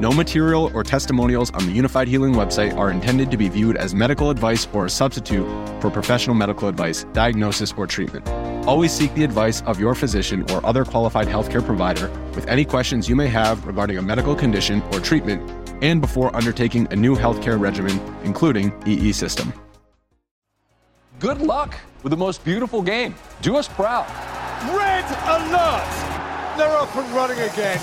No material or testimonials on the Unifyd Healing website are intended to be viewed as medical advice or a substitute for professional medical advice, diagnosis, or treatment. Always seek the advice of your physician or other qualified healthcare provider with any questions you may have regarding a medical condition or treatment and before undertaking a new healthcare regimen, including EE system. Good luck with the most beautiful game. Do us proud. Red alert! They're up and running again.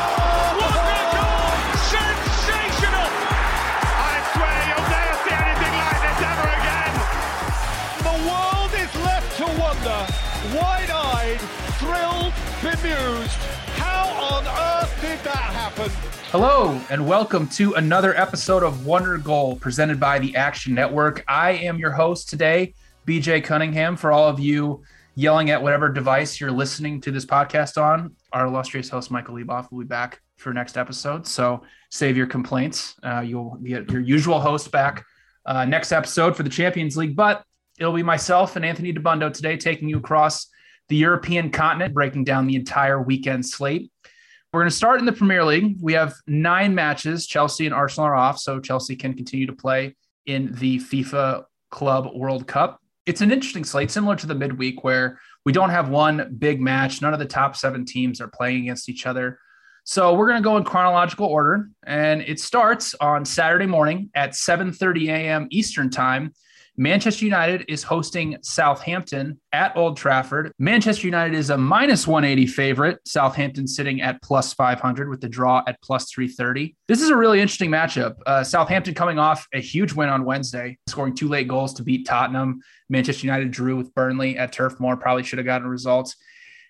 Bemused. How on earth did that happen? Hello, and welcome to another episode of Wonder Goal presented by the Action Network. I am your host today, BJ Cunningham. For all of you yelling at whatever device you're listening to this podcast on, our illustrious host, Michael Leboff, will be back for next episode. So save your complaints. Uh, you'll get your usual host back uh, next episode for the Champions League, but it'll be myself and Anthony Dabbundo today taking you across the European continent, breaking down the entire weekend slate. We're going to start in the Premier League. We have nine matches. Chelsea and Arsenal are off, so Chelsea can continue to play in the FIFA Club World Cup. It's an interesting slate, similar to the midweek, where we don't have one big match. None of the top seven teams are playing against each other. So we're going to go in chronological order, and it starts on Saturday morning at 7:30 a.m. Eastern Time. Manchester United is hosting Southampton at Old Trafford. Manchester United is a minus 180 favorite. Southampton sitting at plus 500 with the draw at plus 330. This is a really interesting matchup. Uh, Southampton coming off a huge win on Wednesday, scoring two late goals to beat Tottenham. Manchester United drew with Burnley at Turf Moor, probably should have gotten results.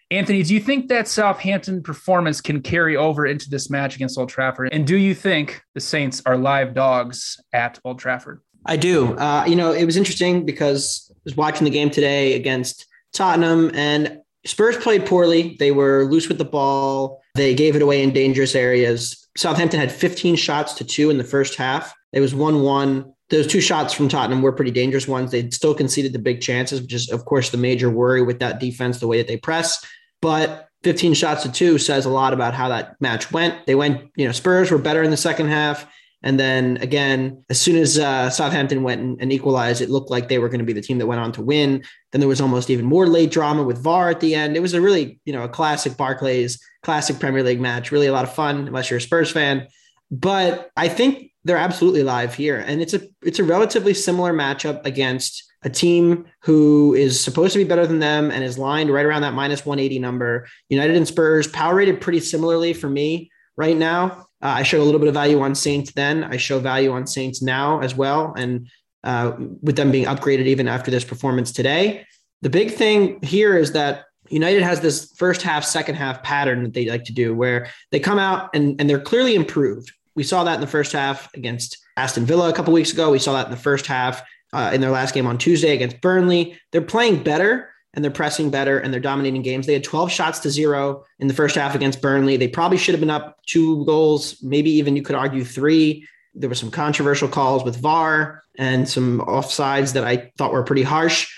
Anthony, do you think that Southampton performance can carry over into this match against Old Trafford? And do you think the Saints are live dogs at Old Trafford? I do. Uh, you know, it was interesting because I was watching the game today against Tottenham and Spurs played poorly. They were loose with the ball. They gave it away in dangerous areas. Southampton had 15 shots to two in the first half. It was 1 1. Those two shots from Tottenham were pretty dangerous ones. They still conceded the big chances, which is, of course, the major worry with that defense, the way that they press. But 15 shots to two says a lot about how that match went. They went, you know, Spurs were better in the second half. And then again, as soon as uh, Southampton went and, and, equalized, it looked like they were going to be the team that went on to win. Then there was almost even more late drama with VAR at the end. It was a really, you know, a classic Barclays, classic Premier League match. Really a lot of fun, unless you're a Spurs fan. But I think they're absolutely live here, and it's a it's a relatively similar matchup against a team who is supposed to be better than them and is lined right around that minus 180 number. United and Spurs power rated pretty similarly for me right now. Uh, I show a little bit of value on Saints then. I show value on Saints now as well. And uh, with them being upgraded even after this performance today. The big thing here is that United has this first half, second half pattern that they like to do where they come out and, and they're clearly improved. We saw that in the first half against Aston Villa a couple weeks ago. We saw that in the first half uh, in their last game on Tuesday against Burnley. They're playing better and they're pressing better and they're dominating games. They had 12 shots to zero in the first half against Burnley. They probably should have been up two goals, maybe even you could argue three. There were some controversial calls with VAR and some offsides that I thought were pretty harsh.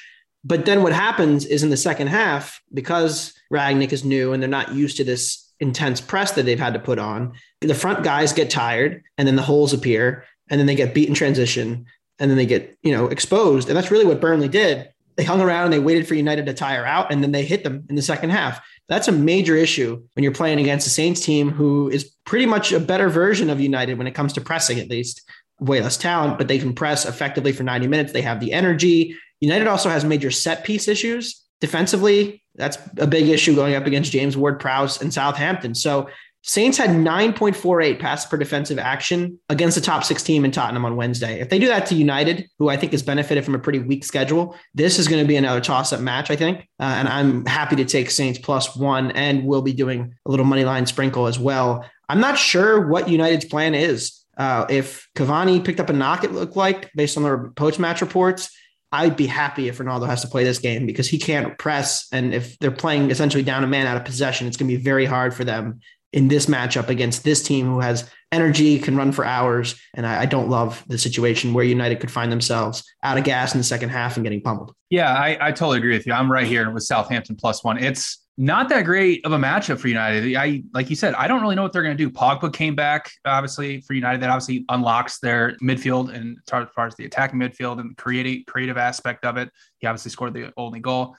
But then what happens is in the second half, because Rangnick is new and they're not used to this intense press that they've had to put on, the front guys get tired and then the holes appear and then they get beat in transition and then they get, you know, exposed. And that's really what Burnley did. They hung around and they waited for United to tire out and then they hit them in the second half. That's a major issue when you're playing against a Saints team who is pretty much a better version of United when it comes to pressing, at least. Way less talent, but they can press effectively for 90 minutes. They have the energy. United also has major set piece issues defensively. That's a big issue going up against James Ward Prowse and Southampton. So Saints had 9.48 passes per defensive action against the top six team in Tottenham on Wednesday. If they do that to United, who I think has benefited from a pretty weak schedule, this is going to be another toss up match, I think. Uh, and I'm happy to take Saints plus one, and we'll be doing a little money line sprinkle as well. I'm not sure what United's plan is. Uh, if Cavani picked up a knock, it looked like based on the post match reports. I'd be happy if Ronaldo has to play this game because he can't press. And if they're playing essentially down a man out of possession, it's going to be very hard for them in this matchup against this team who has energy, can run for hours. And I, I, don't love the situation where United could find themselves out of gas in the second half and getting pummeled. Yeah, I, I totally agree with you. I'm right here with Southampton plus one. It's not that great of a matchup for United. I like you said, I don't really know what they're going to do. Pogba came back, obviously for United. That obviously unlocks their midfield and as far as the attacking midfield and creative creative aspect of it. He obviously scored the only goal.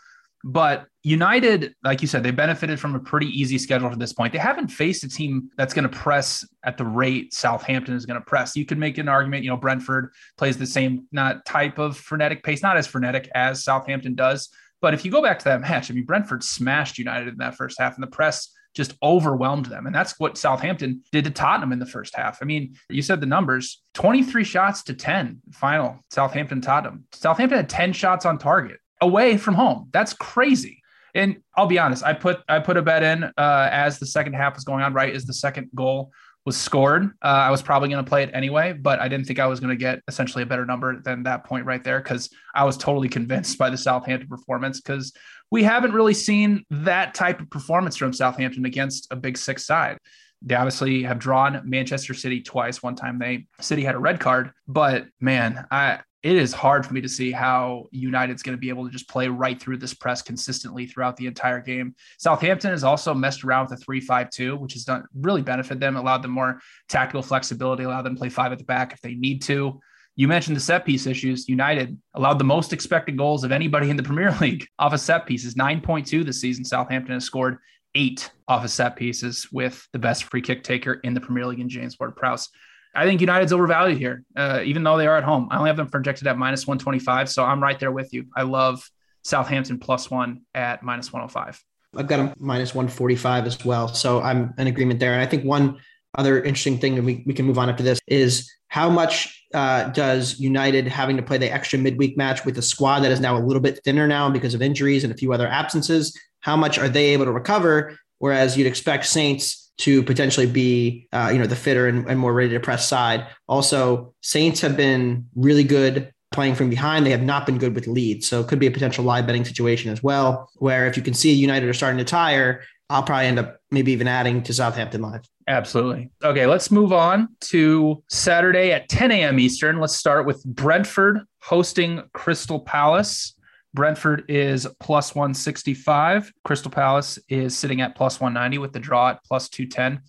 But United, like you said, they benefited from a pretty easy schedule to this point. They haven't faced a team that's going to press at the rate Southampton is going to press. You could make an argument, you know, Brentford plays the same not type of frenetic pace, not as frenetic as Southampton does. But if you go back to that match, I mean, Brentford smashed United in that first half, and the press just overwhelmed them. And that's what Southampton did to Tottenham in the first half. I mean, you said the numbers 23 shots to 10 final Southampton Tottenham. Southampton had 10 shots on target away from home. That's crazy. And I'll be honest, I put I put a bet in uh, as the second half was going on. Right, as the second goal was scored, uh, I was probably going to play it anyway, but I didn't think I was going to get essentially a better number than that point right there because I was totally convinced by the Southampton performance because we haven't really seen that type of performance from Southampton against a big six side. They obviously have drawn Manchester City twice. One time they City had a red card, but man, I it is hard for me to see how United's going to be able to just play right through this press consistently throughout the entire game. Southampton has also messed around with a 3-5-2, which has done really benefit them, allowed them more tactical flexibility, allowed them to play five at the back if they need to. You mentioned the set piece issues. United allowed the most expected goals of anybody in the Premier League off of set pieces, 9.2 this season. Southampton has scored eight off of set pieces with the best free kick taker in the Premier League in James Ward Prowse. I think United's overvalued here, uh, even though they are at home. I only have them projected at minus 125. So I'm right there with you. I love Southampton plus one at minus 105. I've got them minus 145 as well. So I'm in agreement there. And I think one other interesting thing, and we, we can move on after this, is how much uh, does United having to play the extra midweek match with a squad that is now a little bit thinner now because of injuries and a few other absences? How much are they able to recover? Whereas you'd expect Saints to potentially be, uh, you know, the fitter and, and more ready to press side. Also, Saints have been really good playing from behind. They have not been good with leads. So it could be a potential live betting situation as well, where if you can see United are starting to tire, I'll probably end up maybe even adding to Southampton live. Absolutely. Okay, let's move on to Saturday at 10 a.m. Eastern. Let's start with Brentford hosting Crystal Palace. Brentford is plus 165. Crystal Palace is sitting at plus 190 with the draw at plus 210.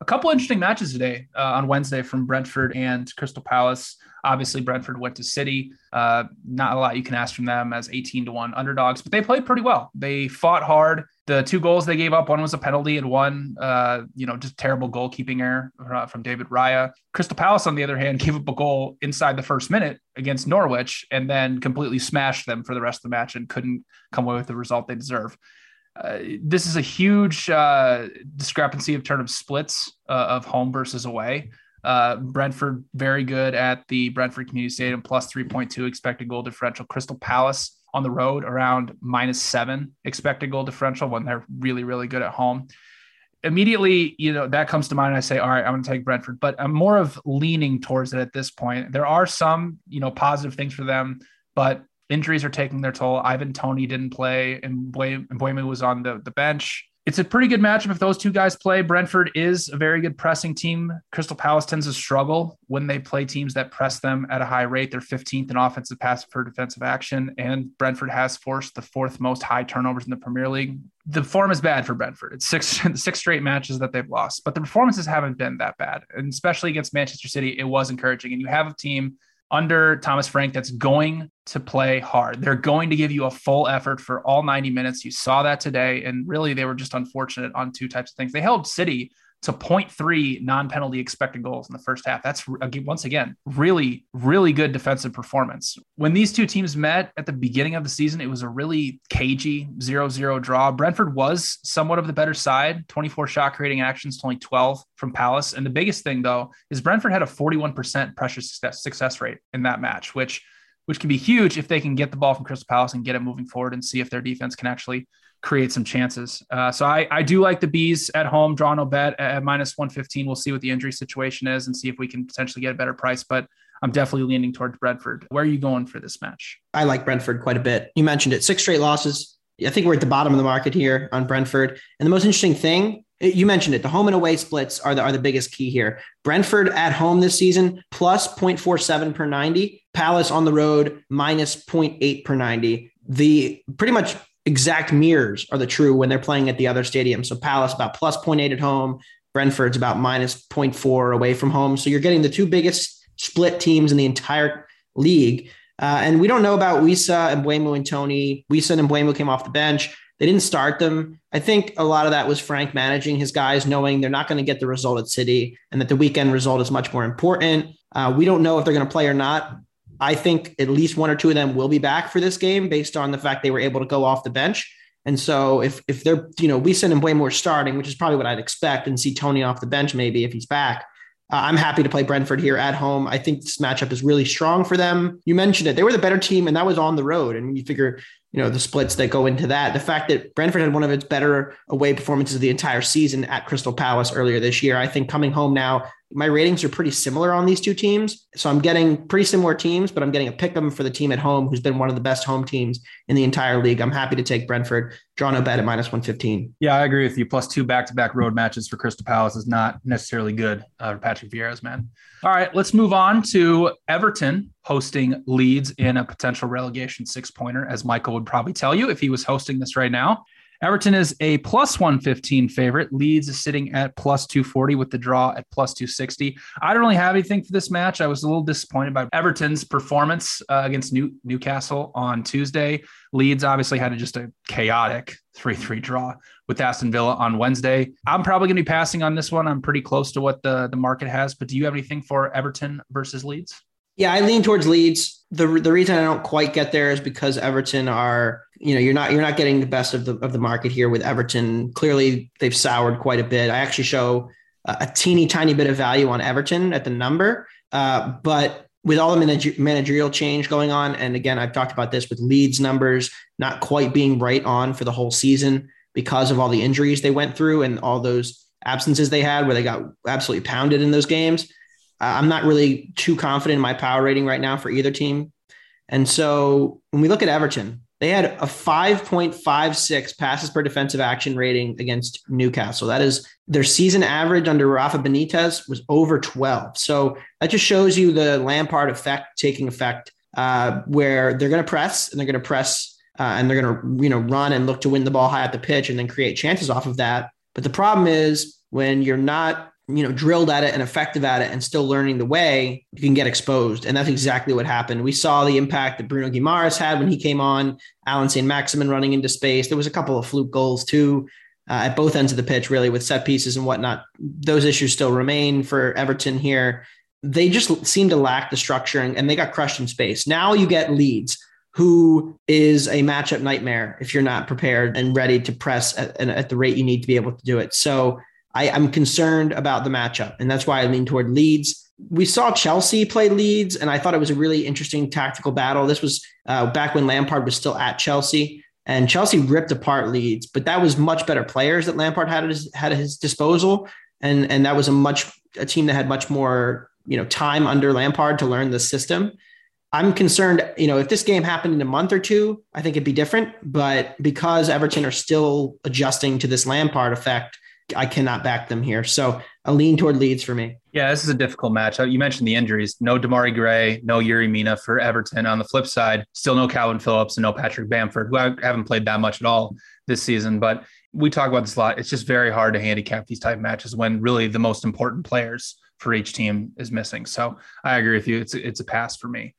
A couple interesting matches today uh, on Wednesday from Brentford and Crystal Palace. Obviously, Brentford went to City. Uh, not a lot you can ask from them as 18 to 1 underdogs, but they played pretty well. They fought hard the two goals they gave up, one was a penalty and one, uh, you know, just terrible goalkeeping error uh, from David Raya. Crystal Palace, on the other hand, gave up a goal inside the first minute against Norwich and then completely smashed them for the rest of the match and couldn't come away with the result they deserve. Uh, this is a huge uh, discrepancy of terms of splits uh, of home versus away. Uh, Brentford very good at the Brentford Community Stadium, plus 3.2 expected goal differential. Crystal Palace on the road around minus seven expected goal differential when they're really, really good at home. Immediately, you know, that comes to mind. I say, all right, I'm going to take Brentford, but I'm more of leaning towards it at this point. There are some, you know, positive things for them, but injuries are taking their toll. Ivan Toney didn't play, and Mbeumo was on the, the bench it's a pretty good matchup if those two guys play. Brentford is a very good pressing team. Crystal Palace tends to struggle when they play teams that press them at a high rate. They're 15th in offensive pass per defensive action, and Brentford has forced the fourth most high turnovers in the Premier League. The form is bad for Brentford. It's six six straight matches that they've lost, but the performances haven't been that bad, and especially against Manchester City, it was encouraging. And you have a team under Thomas Frank that's going to play hard. They're going to give you a full effort for all 90 minutes. You saw that today. And really, they were just unfortunate on two types of things. They held City to 0.3 non-penalty expected goals in the first half. That's once again really really good defensive performance. When these two teams met at the beginning of the season, it was a really cagey 0-0 draw. Brentford was somewhat of the better side, 24 shot creating actions to only 12 from Palace. And the biggest thing though is Brentford had a 41% pressure success, success rate in that match, which which can be huge if they can get the ball from Crystal Palace and get it moving forward and see if their defense can actually create some chances. Uh, so I, I do like the bees at home, draw no bet at, minus 115. We'll see what the injury situation is and see if we can potentially get a better price. But I'm definitely leaning towards Brentford. Where are you going for this match? I like Brentford quite a bit. You mentioned it, six straight losses. I think we're at the bottom of the market here on Brentford. And the most interesting thing, you mentioned it, the home and away splits are the, are the biggest key here. Brentford at home this season, plus 0.47 per 90. Palace on the road, minus 0.8 per 90. The pretty much exact mirrors are the true when they're playing at the other stadium. So Palace about plus 0.8 at home, Brentford's about minus 0.4 away from home. So you're getting the two biggest split teams in the entire league. Uh, and we don't know about Wissa and Mbeumo and Toney. Wissa and Mbeumo came off the bench. They didn't start them. I think a lot of that was Frank managing his guys, knowing they're not going to get the result at City and that the weekend result is much more important. Uh, we don't know if they're going to play or not. I think at least one or two of them will be back for this game based on the fact they were able to go off the bench. And so if if they're, you know, we send him way more starting, which is probably what I'd expect, and see Toney off the bench maybe if he's back. Uh, I'm happy to play Brentford here at home. I think this matchup is really strong for them. You mentioned it; they were the better team, and that was on the road. And you figure, you know, the splits that go into that. The fact that Brentford had one of its better away performances of the entire season at Crystal Palace earlier this year. I think coming home now, my ratings are pretty similar on these two teams. So I'm getting pretty similar teams, but I'm getting a pick them for the team at home who's been one of the best home teams in the entire league. I'm happy to take Brentford. Draw no bet at minus 115. Yeah, I agree with you. Plus two back to back road matches for Crystal Palace is not necessarily good uh, for Patrick Vieira's man. All right, let's move on to Everton hosting Leeds in a potential relegation six pointer, as Michael would probably tell you if he was hosting this right now. Everton is a plus 115 favorite. Leeds is sitting at plus 240 with the draw at plus 260. I don't really have anything for this match. I was a little disappointed by Everton's performance uh, against New- Newcastle on Tuesday. Leeds obviously had just a chaotic 3 3 draw with Aston Villa on Wednesday. I'm probably going to be passing on this one. I'm pretty close to what the, the market has, but do you have anything for Everton versus Leeds? Yeah, I lean towards Leeds. The the reason I don't quite get there is because Everton are, you know, you're not you're not getting the best of the of the market here with Everton. Clearly, they've soured quite a bit. I actually show a, teeny tiny bit of value on Everton at the number, uh, but with all the manage- managerial change going on, and again, I've talked about this with Leeds numbers not quite being right on for the whole season because of all the injuries they went through and all those absences they had, where they got absolutely pounded in those games. I'm not really too confident in my power rating right now for either team. And so when we look at Everton, they had a 5.56 passes per defensive action rating against Newcastle. That is their season average under Rafa Benitez was over 12. So that just shows you the Lampard effect taking effect, uh, where they're going to press and they're going to press uh, and they're going to you know run and look to win the ball high at the pitch and then create chances off of that. But the problem is when you're not you know, drilled at it and effective at it and still learning the way, you can get exposed. And that's exactly what happened. We saw the impact that Bruno Guimaraes had when he came on, Allan Saint-Maximin running into space. There was a couple of fluke goals too uh, at both ends of the pitch, really, with set pieces and whatnot. Those issues still remain for Everton here. They just seem to lack the structure and, and they got crushed in space. Now you get Leeds, who is a matchup nightmare if you're not prepared and ready to press at, at the rate you need to be able to do it. So I, am concerned about the matchup, and that's why I lean toward Leeds. We saw Chelsea play Leeds, and I thought it was a really interesting tactical battle. This was uh, back when Lampard was still at Chelsea, and Chelsea ripped apart Leeds, but that was much better players that Lampard had at his, had at his disposal, and and that was a much a team that had much more you know time under Lampard to learn the system. I'm concerned, you know, if this game happened in a month or two, I think it'd be different. But because Everton are still adjusting to this Lampard effect, I cannot back them here. So a lean toward Leeds for me. Yeah, this is a difficult match. You mentioned the injuries. No Demarai Gray, no Yerry Mina for Everton. On the flip side, still no Kalvin Phillips and no Patrick Bamford, who I haven't played that much at all this season. But we talk about this a lot. It's just very hard to handicap these type matches when really the most important players for each team is missing. So I agree with you. It's a, it's a pass for me.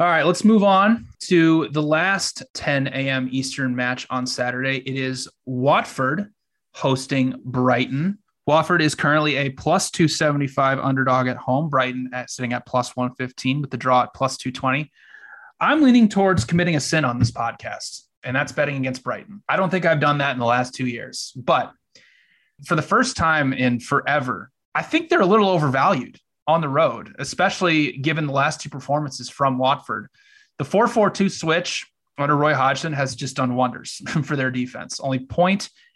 All right, let's move on to the last 10 a.m. Eastern match on Saturday. It is Watford hosting Brighton. Watford is currently a plus 275 underdog at home. Brighton at sitting at plus 115 with the draw at plus 220. I'm leaning towards committing a sin on this podcast, and that's betting against Brighton. I don't think I've done that in the last two years, but for the first time in forever, I think they're a little overvalued on the road, especially given the last two performances from Watford. The 4 4 2 switch under Roy Hodgson has just done wonders for their defense. Only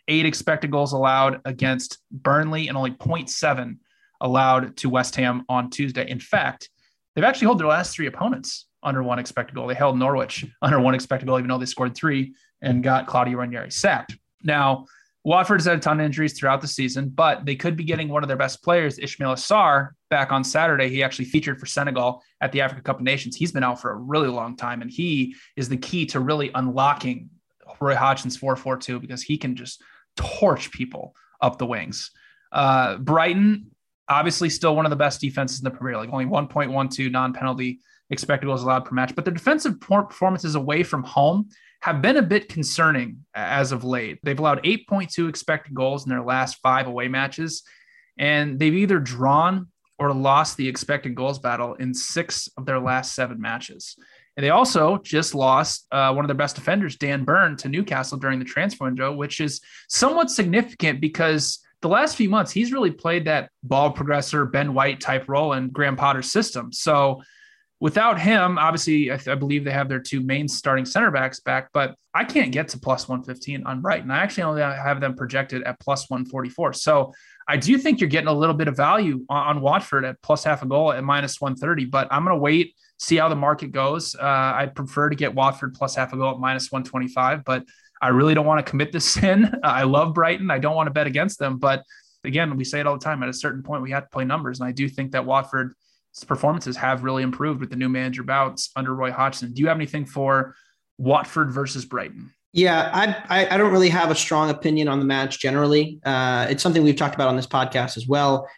0.8 expected goals allowed against Burnley and only 0.7 allowed to West Ham on Tuesday. In fact, they've actually held their last three opponents under one expected goal. They held Norwich under one expected goal, even though they scored three and got Claudio Ranieri sacked. Now, Watford's had a ton of injuries throughout the season, but they could be getting one of their best players, Ismaila Sarr, back on Saturday. He actually featured for Senegal at the Africa Cup of Nations. He's been out for a really long time, and he is the key to really unlocking Roy Hodgson's 4 4 2 because he can just torch people up the wings. Uh, Brighton, obviously, still one of the best defenses in the Premier League, only 1.12 non penalty expected goals allowed per match, but their defensive performances away from home have been a bit concerning as of late. They've allowed 8.2 expected goals in their last five away matches, and they've either drawn or lost the expected goals battle in six of their last seven matches. And they also just lost uh, one of their best defenders, Dan Burn, to Newcastle during the transfer window, which is somewhat significant because the last few months he's really played that ball progressor, Ben White type role in Graham Potter's system. So without him, obviously, I, th- I, believe they have their two main starting center backs back, but I can't get to plus 115 on Brighton. I actually only have them projected at plus 144. So I do think you're getting a little bit of value on, on Watford at plus half a goal at minus 130, but I'm going to wait, see how the market goes. Uh, I prefer to get Watford plus half a goal at minus 125, but I really don't want to commit this in. I love Brighton. I don't want to bet against them, but again, we say it all the time. At a certain point, we have to play numbers, and I do think that Watford's – performances have really improved with the new manager bouts under Roy Hodgson. Do you have anything for Watford versus Brighton? Yeah, I, I, I don't really have a strong opinion on the match generally. Uh, it's something we've talked about on this podcast as well.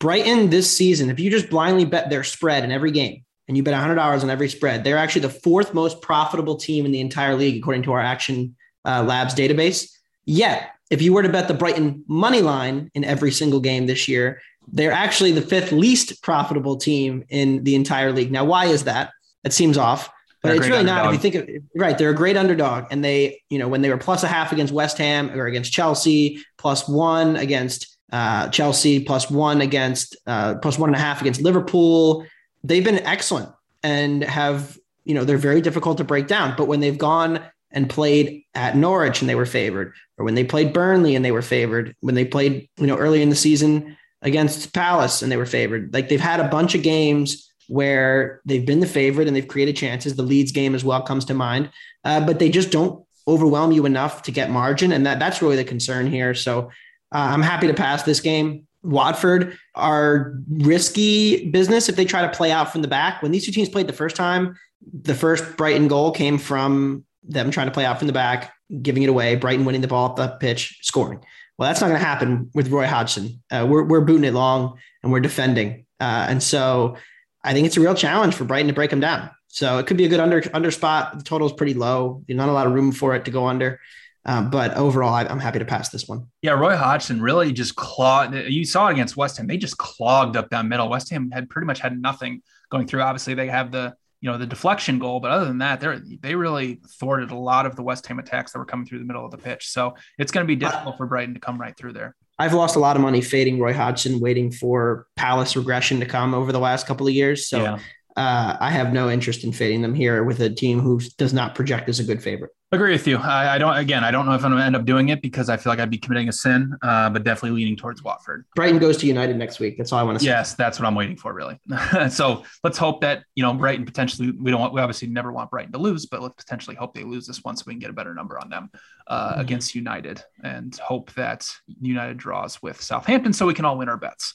Brighton this season, if you just blindly bet their spread in every game and you bet $100 on every spread, they're actually the fourth most profitable team in the entire league, according to our Action uh, Labs database. Yet, if you were to bet the Brighton money line in every single game this year, they're actually the fifth least profitable team in the entire league. Now, why is that? It seems off, but they're it's really underdog. not. If you think of right, they're a great underdog, and they, you know, when they were plus a half against West Ham or against Chelsea, plus one against uh, Chelsea, plus one against uh, plus one and a half against Liverpool, they've been excellent and have, you know, they're very difficult to break down. But when they've gone and played at Norwich and they were favored, or when they played Burnley and they were favored, when they played, you know, early in the season against Palace and they were favored. Like they've had a bunch of games where they've been the favorite and they've created chances. The Leeds game as well comes to mind, uh, but they just don't overwhelm you enough to get margin, and that that's really the concern here. So uh, I'm happy to pass this game. Watford are risky business if they try to play out from the back. When these two teams played the first time, the first Brighton goal came from them trying to play out from the back, giving it away. Brighton winning the ball up the pitch, scoring. Well, that's not going to happen with Roy Hodgson. Uh, we're, we're booting it long and we're defending. Uh, and so I think it's a real challenge for Brighton to break them down. So it could be a good under under spot. The total is pretty low. Not a lot of room for it to go under. Um, but overall, I, am happy to pass this one. Yeah, Roy Hodgson really just clawed. You saw it against West Ham. They just clogged up that middle. West Ham had pretty much had nothing going through. Obviously, they have the you know the deflection goal but other than that they they really thwarted a lot of the west ham attacks that were coming through the middle of the pitch so it's going to be difficult for brighton to come right through there i've lost a lot of money fading roy hodgson waiting for palace regression to come over the last couple of years so yeah. uh, i have no interest in fading them here with a team who does not project as a good favorite Agree with you. I, I, don't. Again, I don't know if I'm going to end up doing it because I feel like I'd be committing a sin, uh, but definitely leaning towards Watford. Brighton goes to United next week. That's all I want to say. Yes, that's what I'm waiting for, really. so let's hope that you know Brighton potentially. We don't. Want, we obviously never want Brighton to lose, but let's potentially hope they lose this one so we can get a better number on them uh, mm-hmm. against United, and hope that United draws with Southampton so we can all win our bets.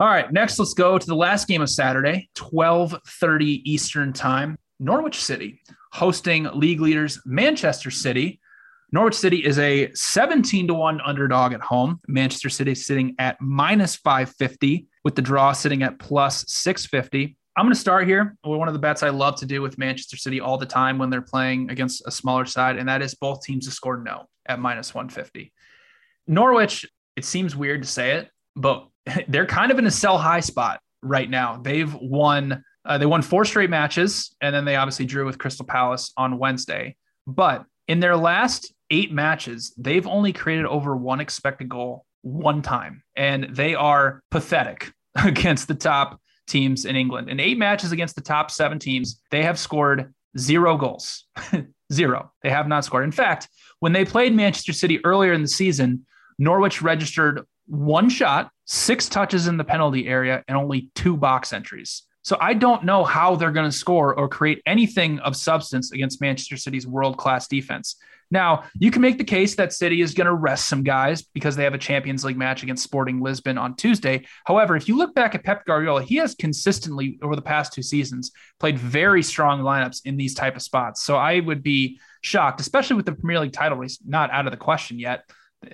All right, next let's go to the last game of Saturday, 12:30 Eastern Time. Norwich City hosting league leaders Manchester City. Norwich City is a 17 to 1 underdog at home. Manchester City sitting at minus 550 with the draw sitting at plus 650. I'm going to start here with one of the bets I love to do with Manchester City all the time when they're playing against a smaller side, and that is both teams to score no at minus 150. Norwich, it seems weird to say it, but they're kind of in a sell high spot right now. They've won uh, they won four straight matches, and then they obviously drew with Crystal Palace on Wednesday. But in their last eight matches, they've only created over one expected goal one time, and they are pathetic against the top teams in England. In eight matches against the top seven teams, they have scored zero goals. zero. They have not scored. In fact, when they played Manchester City earlier in the season, Norwich registered one shot, six touches in the penalty area, and only two box entries. So I don't know how they're going to score or create anything of substance against Manchester City's world class defense. Now, you can make the case that City is going to rest some guys because they have a Champions League match against Sporting Lisbon on Tuesday. However, if you look back at Pep Guardiola, he has consistently over the past two seasons played very strong lineups in these type of spots. So I would be shocked, especially with the Premier League title race not out of the question yet.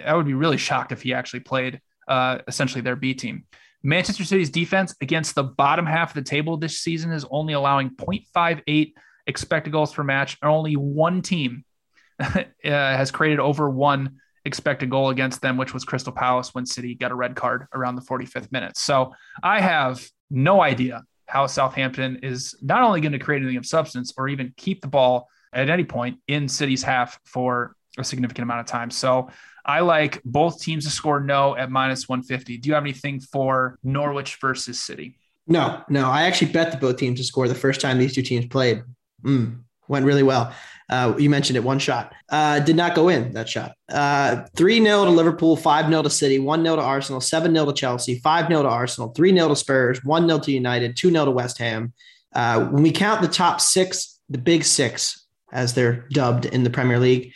I would be really shocked if he actually played uh, essentially their B team. Manchester City's defense against the bottom half of the table this season is only allowing 0.58 expected goals per match. Only one team uh, has created over one expected goal against them, which was Crystal Palace when City got a red card around the 45th minute. So I have no idea how Southampton is not only going to create anything of substance or even keep the ball at any point in City's half for a significant amount of time. So I like both teams to score no at minus 150. Do you have anything for Norwich versus City? No, no. I actually bet the both teams to score the first time these two teams played. Mm, went really well. Uh, you mentioned it, one shot. Uh, did not go in that shot. Uh, 3 0 to Liverpool, 5 0 to City, 1 0 to Arsenal, 7 0 to Chelsea, 5 0 to Arsenal, 3 0 to Spurs, 1 0 to United, 2 0 to West Ham. Uh, when we count the top six, the big six, as they're dubbed in the Premier League,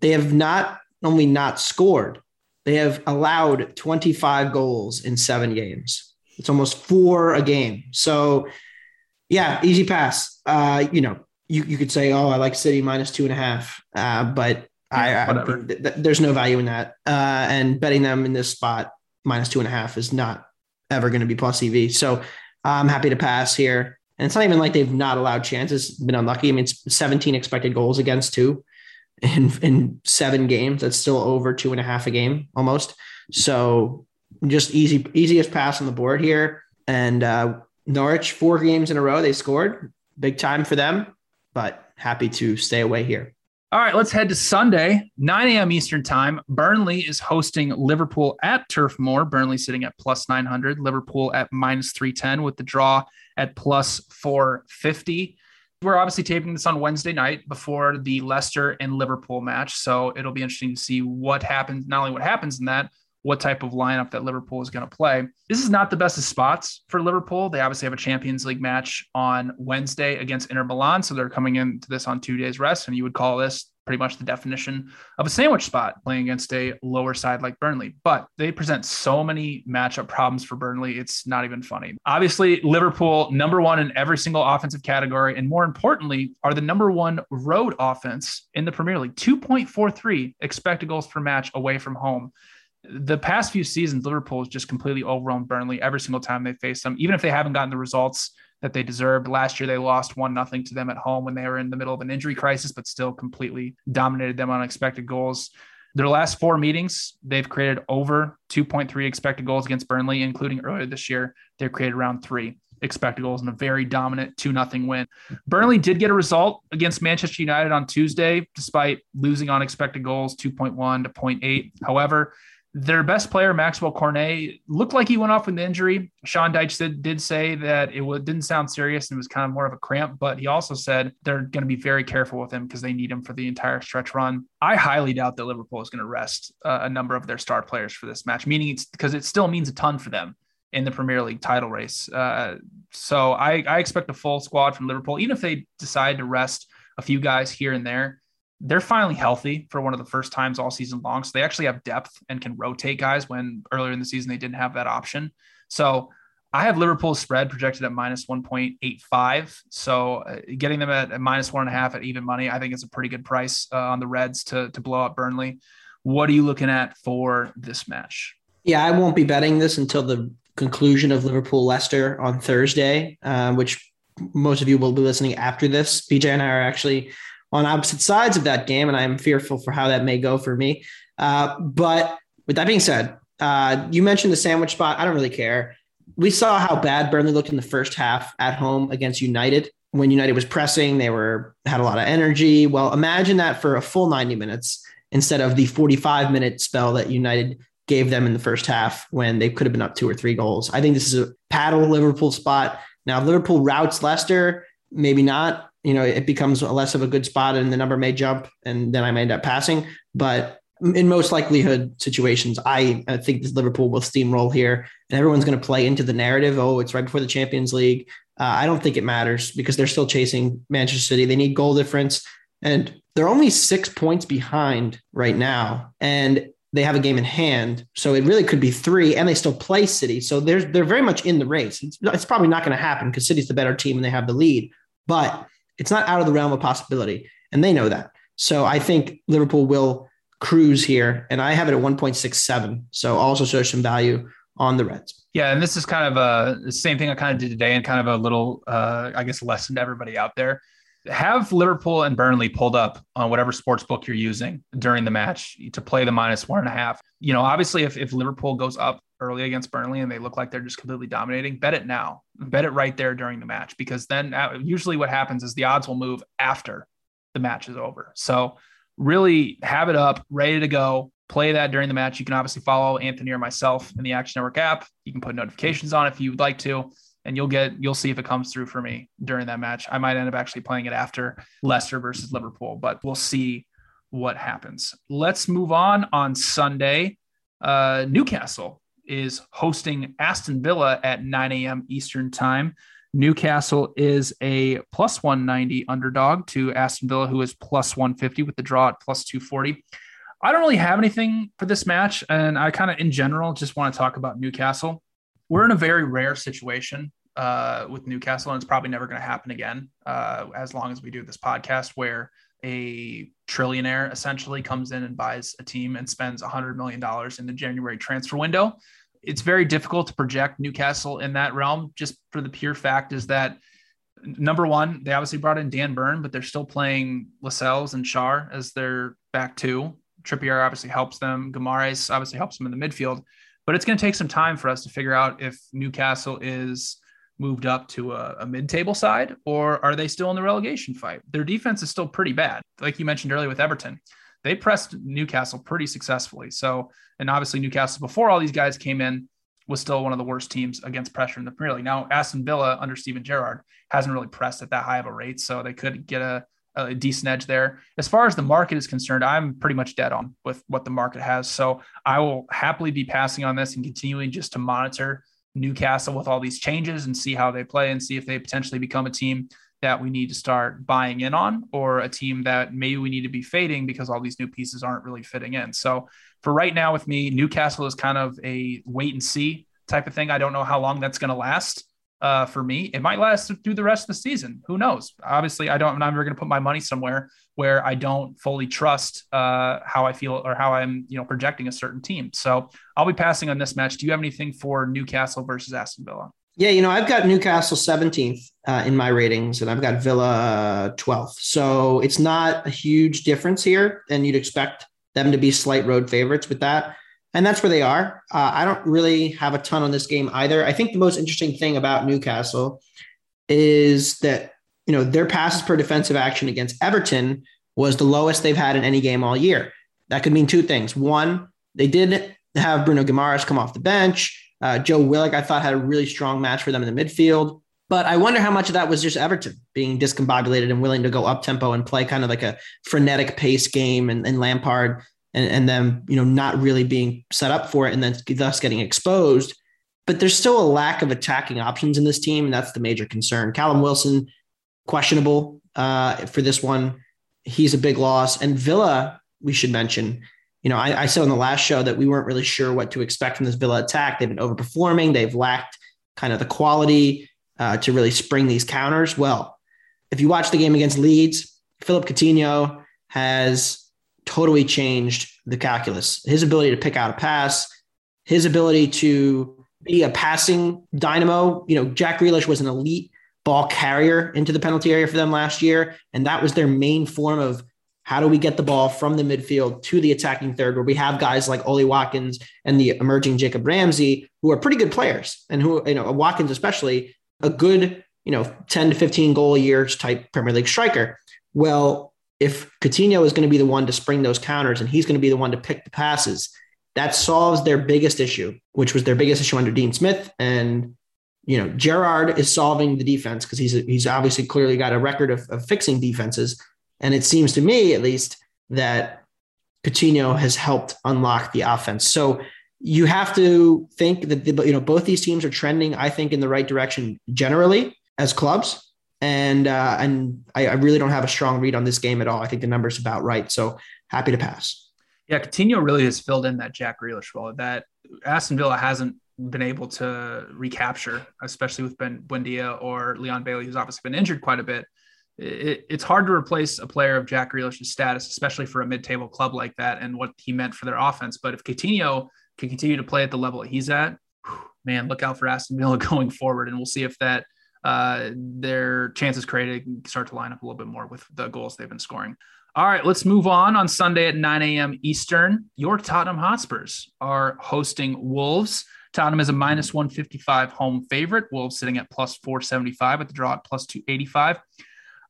they have not only not scored, they have allowed 25 goals in seven games. It's almost four a game. So, yeah, easy pass. Uh, you know, you, you could say, oh, I like City minus two and a half, uh, but yeah, I, I th- th- there's no value in that. Uh, and betting them in this spot minus two and a half is not ever going to be plus EV. So I'm happy to pass here. And it's not even like they've not allowed chances, been unlucky. I mean, it's 17 expected goals against two in in seven games. That's still over two and a half a game almost. So just easy easiest pass on the board here. And uh, Norwich four games in a row they scored, big time for them. But happy to stay away here. All right, let's head to Sunday, 9 a.m. Eastern Time. Burnley is hosting Liverpool at Turf Moor. Burnley sitting at plus 900, Liverpool at minus 310 with the draw at plus 450 we're obviously taping this on Wednesday night before the Leicester and Liverpool match. So it'll be interesting to see what happens, not only what happens in that, what type of lineup that Liverpool is going to play. This is not the best of spots for Liverpool. They obviously have a Champions League match on Wednesday against Inter Milan. So they're coming into this on two days rest. And you would call this pretty much the definition of a sandwich spot playing against a lower side like Burnley. But they present so many matchup problems for Burnley. It's not even funny. Obviously, Liverpool, number one in every single offensive category. And more importantly, are the number one road offense in the Premier League 2.43 expected goals per match away from home. The past few seasons, Liverpool has just completely overwhelmed Burnley every single time they face them, even if they haven't gotten the results that they deserved. Last year, they lost one nothing to them at home when they were in the middle of an injury crisis, but still completely dominated them on expected goals. Their last four meetings, they've created over 2.3 expected goals against Burnley, including earlier this year. They've created around three expected goals in a very dominant 2 0 win. Burnley did get a result against Manchester United on Tuesday, despite losing on expected goals 2.1 to 0.8. However, their best player, Maxwell Cornet, looked like he went off with an injury. Sean Dyche did, did say that it didn't sound serious and it was kind of more of a cramp, but he also said they're going to be very careful with him because they need him for the entire stretch run. I highly doubt that Liverpool is going to rest uh, a number of their star players for this match, meaning it's because it still means a ton for them in the Premier League title race. Uh, so I, I expect a full squad from Liverpool, even if they decide to rest a few guys here and there they're finally healthy for one of the first times all season long. So they actually have depth and can rotate guys when earlier in the season they didn't have that option. So I have Liverpool spread projected at minus 1.85. So uh, getting them at, at minus one and a half at even money, I think it's a pretty good price uh, on the Reds to, to blow up Burnley. What are you looking at for this match? Yeah, I won't be betting this until the conclusion of Liverpool Leicester on Thursday, uh, which most of you will be listening after this. BJ and I are actually on opposite sides of that game, and I am fearful for how that may go for me. Uh, but with that being said, uh, you mentioned the sandwich spot. I don't really care. We saw how bad Burnley looked in the first half at home against United. When United was pressing, they were had a lot of energy. Well, imagine that for a full 90 minutes instead of the 45 minute spell that United gave them in the first half when they could have been up two or three goals. I think this is a paddle Liverpool spot. Now, if Liverpool routes Leicester, maybe not. You know, it becomes less of a good spot and the number may jump and then I may end up passing. But in most likelihood situations, I, I think Liverpool will steamroll here and everyone's going to play into the narrative. Oh, it's right before the Champions League. Uh, I don't think it matters because they're still chasing Manchester City. They need goal difference and they're only six points behind right now. And they have a game in hand. So it really could be three, and they still play City. So they're they're very much in the race. It's, it's probably not going to happen because City's the better team and they have the lead, but it's not out of the realm of possibility, and they know that. So I think Liverpool will cruise here, and I have it at 1.67. So also shows some value on the Reds. Yeah, and this is kind of a the same thing I kind of did today, and kind of a little, uh, I guess, lesson to everybody out there have Liverpool and Burnley pulled up on whatever sports book you're using during the match to play the minus one and a half. You know, obviously, if, if Liverpool goes up early against Burnley and they look like they're just completely dominating, bet it now. Bet it right there during the match because then usually what happens is the odds will move after the match is over. So, really have it up, ready to go. Play that during the match. You can obviously follow Anthony or myself in the Action Network app. You can put notifications on if you would like to and you'll get you'll see if it comes through for me during that match. I might end up actually playing it after Leicester versus Liverpool, but we'll see what happens. Let's move on on Sunday. Uh, Newcastle is hosting Aston Villa at 9 a.m. Eastern time. Newcastle is a plus 190 underdog to Aston Villa, who is plus 150 with the draw at plus 240. I don't really have anything for this match, and I kind of, in general, just want to talk about Newcastle we're in a very rare situation uh, with Newcastle, and it's probably never going to happen again uh, as long as we do this podcast, where a trillionaire essentially comes in and buys a team and spends $100 million in the January transfer window. It's very difficult to project Newcastle in that realm, just for the pure fact is that number one, they obviously brought in Dan Burn, but they're still playing Lascelles and Schar as their back two. Trippier obviously helps them. Guimaraes obviously helps them in the midfield. But it's going to take some time for us to figure out if Newcastle is moved up to a, a mid-table side or are they still in the relegation fight? Their defense is still pretty bad. Like you mentioned earlier with Everton, they pressed Newcastle pretty successfully. So, and obviously Newcastle before all these guys came in was still one of the worst teams against pressure in the Premier League. Now, Aston Villa under Steven Gerrard hasn't really pressed at that high of a rate, so they could get a a decent edge there. As far as the market is concerned, I'm pretty much dead on with what the market has. So I will happily be passing on this and continuing just to monitor Newcastle with all these changes and see how they play and see if they potentially become a team that we need to start buying in on or a team that maybe we need to be fading because all these new pieces aren't really fitting in. So for right now with me, Newcastle is kind of a wait and see type of thing. I don't know how long that's going to last uh, for me. It might last through the rest of the season. Who knows? Obviously, I don't. I'm never going to put my money somewhere where I don't fully trust uh, how I feel or how I'm, you know, projecting a certain team. So I'll be passing on this match. Do you have anything for Newcastle versus Aston Villa? Yeah, you know, I've got Newcastle 17th uh, in my ratings, and I've got Villa 12th. So it's not a huge difference here, and you'd expect them to be slight road favorites with that and that's where they are. Uh, I don't really have a ton on this game either. I think the most interesting thing about Newcastle is that you know their passes per defensive action against Everton was the lowest they've had in any game all year. That could mean two things. One, they did have Bruno Guimaraes come off the bench. Uh, Joe Willock, I thought, had a really strong match for them in the midfield. But I wonder how much of that was just Everton being discombobulated and willing to go up tempo and play kind of like a frenetic pace game, and, and Lampard and, and them, you know, not really being set up for it and then thus getting exposed. But there's still a lack of attacking options in this team, and that's the major concern. Callum Wilson, questionable uh, for this one. He's a big loss. And Villa, we should mention, you know, I, I said on the last show that we weren't really sure what to expect from this Villa attack. They've been overperforming. They've lacked kind of the quality uh, to really spring these counters. Well, if you watch the game against Leeds, Philippe Coutinho has totally changed the calculus. His ability to pick out a pass, his ability to be a passing dynamo. You know, Jack Grealish was an elite ball carrier into the penalty area for them last year. And that was their main form of how do we get the ball from the midfield to the attacking third, where we have guys like Ollie Watkins and the emerging Jacob Ramsey, who are pretty good players, and who, you know, Watkins especially, a good, you know, 10 to 15 goal a year type Premier League striker. Well, if Coutinho is going to be the one to spring those counters and he's going to be the one to pick the passes, that solves their biggest issue, which was their biggest issue under Dean Smith. And, you know, Gerrard is solving the defense because he's, he's obviously clearly got a record of, of fixing defenses. And it seems to me, at least, that Coutinho has helped unlock the offense. So you have to think that the, you know both these teams are trending, I think, in the right direction generally as clubs. And uh, and I, I really don't have a strong read on this game at all. I think the number's about right. So happy to pass. Yeah, Coutinho really has filled in that Jack Grealish role that Aston Villa hasn't been able to recapture, especially with Ben Buendia or Leon Bailey, who's obviously been injured quite a bit. It, it's hard to replace a player of Jack Grealish's status, especially for a mid-table club like that, and what he meant for their offense. But if Coutinho can continue to play at the level he's at, man, look out for Aston Villa going forward, and we'll see if that uh, their chances created start to line up a little bit more with the goals they've been scoring. All right, let's move on. On Sunday at 9 a.m. Eastern, your Tottenham Hotspurs are hosting Wolves. Tottenham is a minus 155 home favorite. Wolves sitting at plus 475 at the draw at plus 285.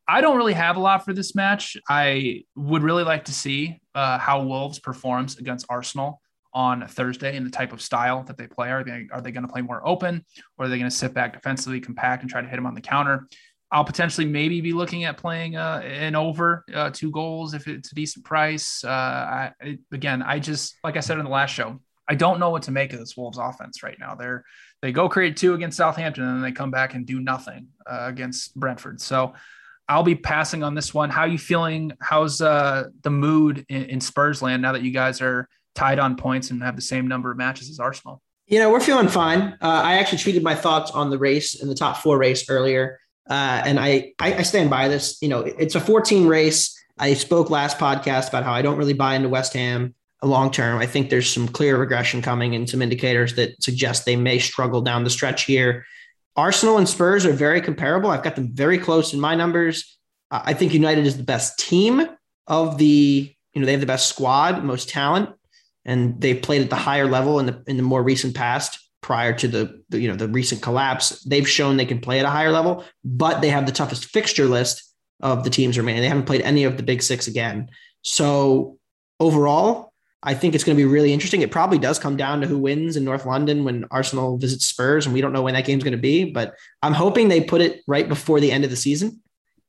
I don't really have a lot for this match. I would really like to see uh, how Wolves performs against Arsenal on Thursday and the type of style that they play. Are they are they going to play more open, or are they going to sit back defensively, compact, and try to hit them on the counter? I'll potentially maybe be looking at playing uh, an over uh, two goals if it's a decent price. Uh, I, again, I just like I said in the last show, I don't know what to make of this Wolves offense right now. They're they go create two against Southampton and then they come back and do nothing uh, against Brentford. So I'll be passing on this one. How are you feeling? How's uh, the mood in, in Spurs land now that you guys are tied on points and have the same number of matches as Arsenal? You know, we're feeling fine. Uh, I actually tweeted my thoughts on the race in the top four race earlier. Uh, and I, I, I stand by this. You know, it's a 14 race. I spoke last podcast about how I don't really buy into West Ham long term. I think there's some clear regression coming and some indicators that suggest they may struggle down the stretch here. Arsenal and Spurs are very comparable. I've got them very close in my numbers. Uh, I think United is the best team of the, you know, they have the best squad, most talent, and they've played at the higher level in the in the more recent past prior to the, the, you know the recent collapse. They've shown they can play at a higher level, but they have the toughest fixture list of the teams remaining. They haven't played any of the big six again. So overall, I think it's going to be really interesting. It probably does come down to who wins in North London when Arsenal visits Spurs, and we don't know when that game's going to be. But I'm hoping they put it right before the end of the season,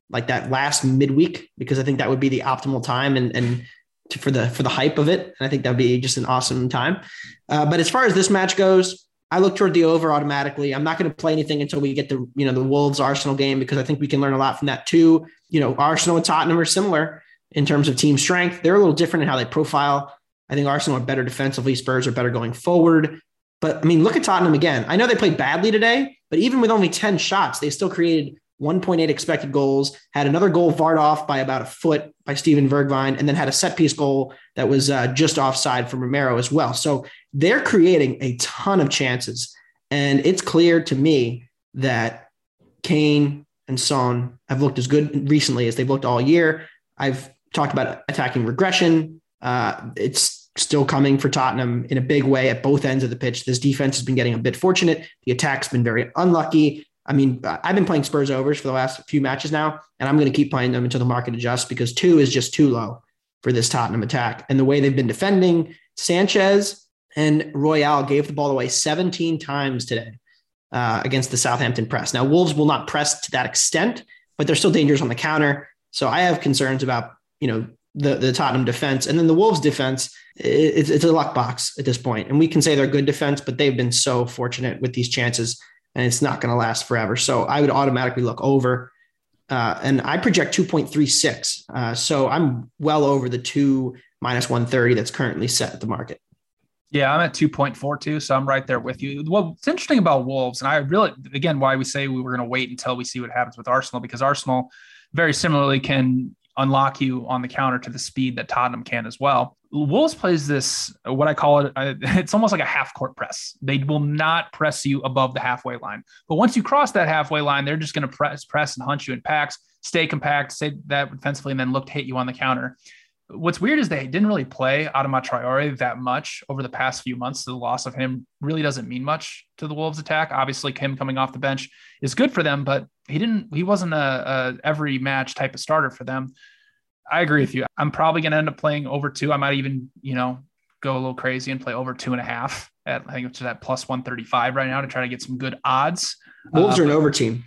like that last midweek, because I think that would be the optimal time and and to, for the for the hype of it. And I think that'd be just an awesome time. Uh, but as far as this match goes, I look toward the over automatically. I'm not going to play anything until we get the you know the Wolves Arsenal game because I think we can learn a lot from that too. You know, Arsenal and Tottenham are similar in terms of team strength. They're a little different in how they profile. I think Arsenal are better defensively. Spurs are better going forward. But I mean, look at Tottenham again. I know they played badly today, but even with only 10 shots, they still created 1.8 expected goals, had another goal varred off by about a foot by Steven Bergwijn, and then had a set piece goal that was uh, just offside from Romero as well. So they're creating a ton of chances. And it's clear to me that Kane and Son have looked as good recently as they've looked all year. I've talked about attacking regression. Uh, it's still coming for Tottenham in a big way at both ends of the pitch. This defense has been getting a bit fortunate. The attack's been very unlucky. I mean, I've been playing Spurs overs for the last few matches now, and I'm going to keep playing them until the market adjusts because two is just too low for this Tottenham attack. And the way they've been defending, Sanchez and Royal gave the ball away 17 times today uh, against the Southampton press. Now, Wolves will not press to that extent, but they're still dangerous on the counter. So I have concerns about, you know, the, the Tottenham defense. And then the Wolves defense, it's, it's a luck box at this point. And we can say they're good defense, but they've been so fortunate with these chances and it's not going to last forever. So I would automatically look over. Uh, and I project 2.36. Uh, so I'm well over the two minus 130 that's currently set at the market. Yeah, I'm at 2.42, so I'm right there with you. well What's interesting about Wolves, and I really, again, why we say we were going to wait until we see what happens with Arsenal, because Arsenal very similarly can unlock you on the counter to the speed that Tottenham can as well. Wolves plays this, what I call it, uh, it's almost like a half court press. They will not press you above the halfway line. But once you cross that halfway line, they're just going to press, press and hunt you in packs, stay compact, stay that defensively, and then look to hit you on the counter. What's weird is they didn't really play Adama Traore that much over the past few months. So The loss of him really doesn't mean much to the Wolves attack. Obviously, him coming off the bench is good for them, but he didn't, he wasn't a, a every match type of starter for them. I agree with you. I'm probably going to end up playing over two. I might even, you know, go a little crazy and play over two and a half at, I think it's at plus 135 right now to try to get some good odds. Wolves uh, are an over team.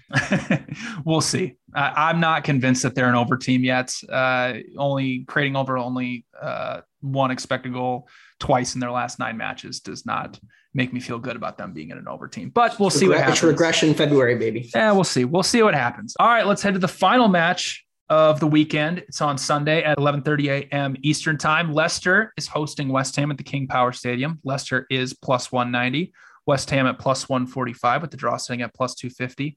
we'll see. I'm not convinced that they're an over team yet. Uh, only creating over only uh, one expected goal twice in their last nine matches does not make me feel good about them being in an over team. But we'll see what happens. regression February, baby. Yeah, we'll see. We'll see what happens. All right, let's head to the final match of the weekend. It's on Sunday at 11:30 a.m. Eastern Time. Leicester is hosting West Ham at the King Power Stadium. Leicester is plus 190. West Ham at plus 145 with the draw sitting at plus 250.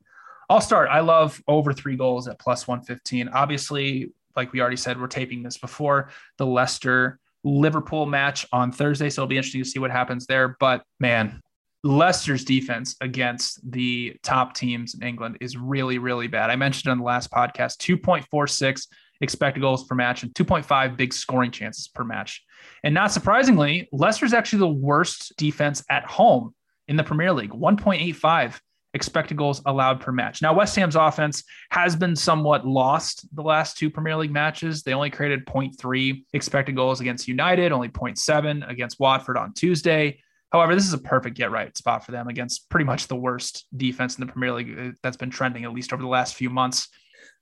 I'll start. I love over three goals at plus 115. Obviously, like we already said, we're taping this before the Leicester Liverpool match on Thursday. So it'll be interesting to see what happens there. But man, Leicester's defense against the top teams in England is really, really bad. I mentioned on the last podcast 2.46 expected goals per match and 2.5 big scoring chances per match. And not surprisingly, Leicester's actually the worst defense at home in the Premier League 1.85 expected goals allowed per match. Now, West Ham's offense has been somewhat lost the last two Premier League matches. They only created 0.3 expected goals against United, only 0.7 against Watford on Tuesday. However, this is a perfect get right spot for them against pretty much the worst defense in the Premier League uh, that's been trending at least over the last few months.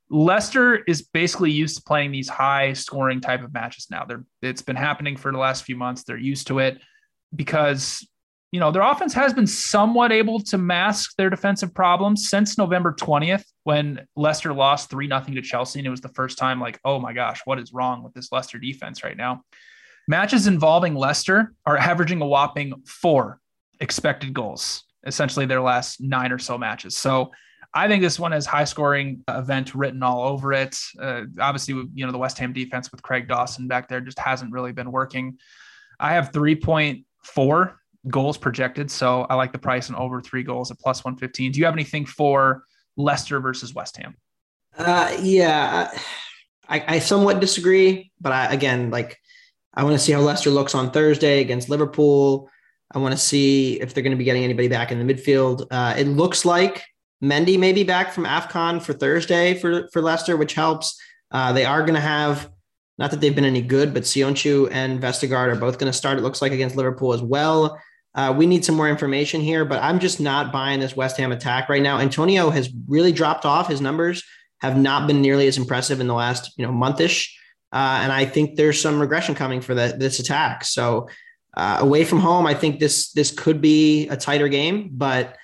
Leicester is basically used to playing these high scoring type of matches now. They're, it's been happening for the last few months. They're used to it because you know, their offense has been somewhat able to mask their defensive problems since November 20th when Leicester lost 3 0 to Chelsea. And it was the first time, like, oh my gosh, what is wrong with this Leicester defense right now? Matches involving Leicester are averaging a whopping four expected goals, essentially their last nine or so matches. So I think this one has high scoring event written all over it. Uh, obviously, you know, the West Ham defense with Craig Dawson back there just hasn't really been working. I have 3.4 goals projected. So I like the price and over three goals at plus 115. Do you have anything for Leicester versus West Ham? Uh, yeah, I, I somewhat disagree, but I, again, like I want to see how Leicester looks on Thursday against Liverpool. I want to see if they're going to be getting anybody back in the midfield. Uh, it looks like Mendy may be back from AFCON for Thursday for, for Leicester, which helps. Uh, they are going to have, not that they've been any good, but Söyüncü and Vestergaard are both going to start, it looks like, against Liverpool as well. Uh, we need some more information here, but I'm just not buying this West Ham attack right now. Antonio has really dropped off. His numbers have not been nearly as impressive in the last you know monthish, uh, and I think there's some regression coming for the, this attack. So uh, away from home, I think this this could be a tighter game, but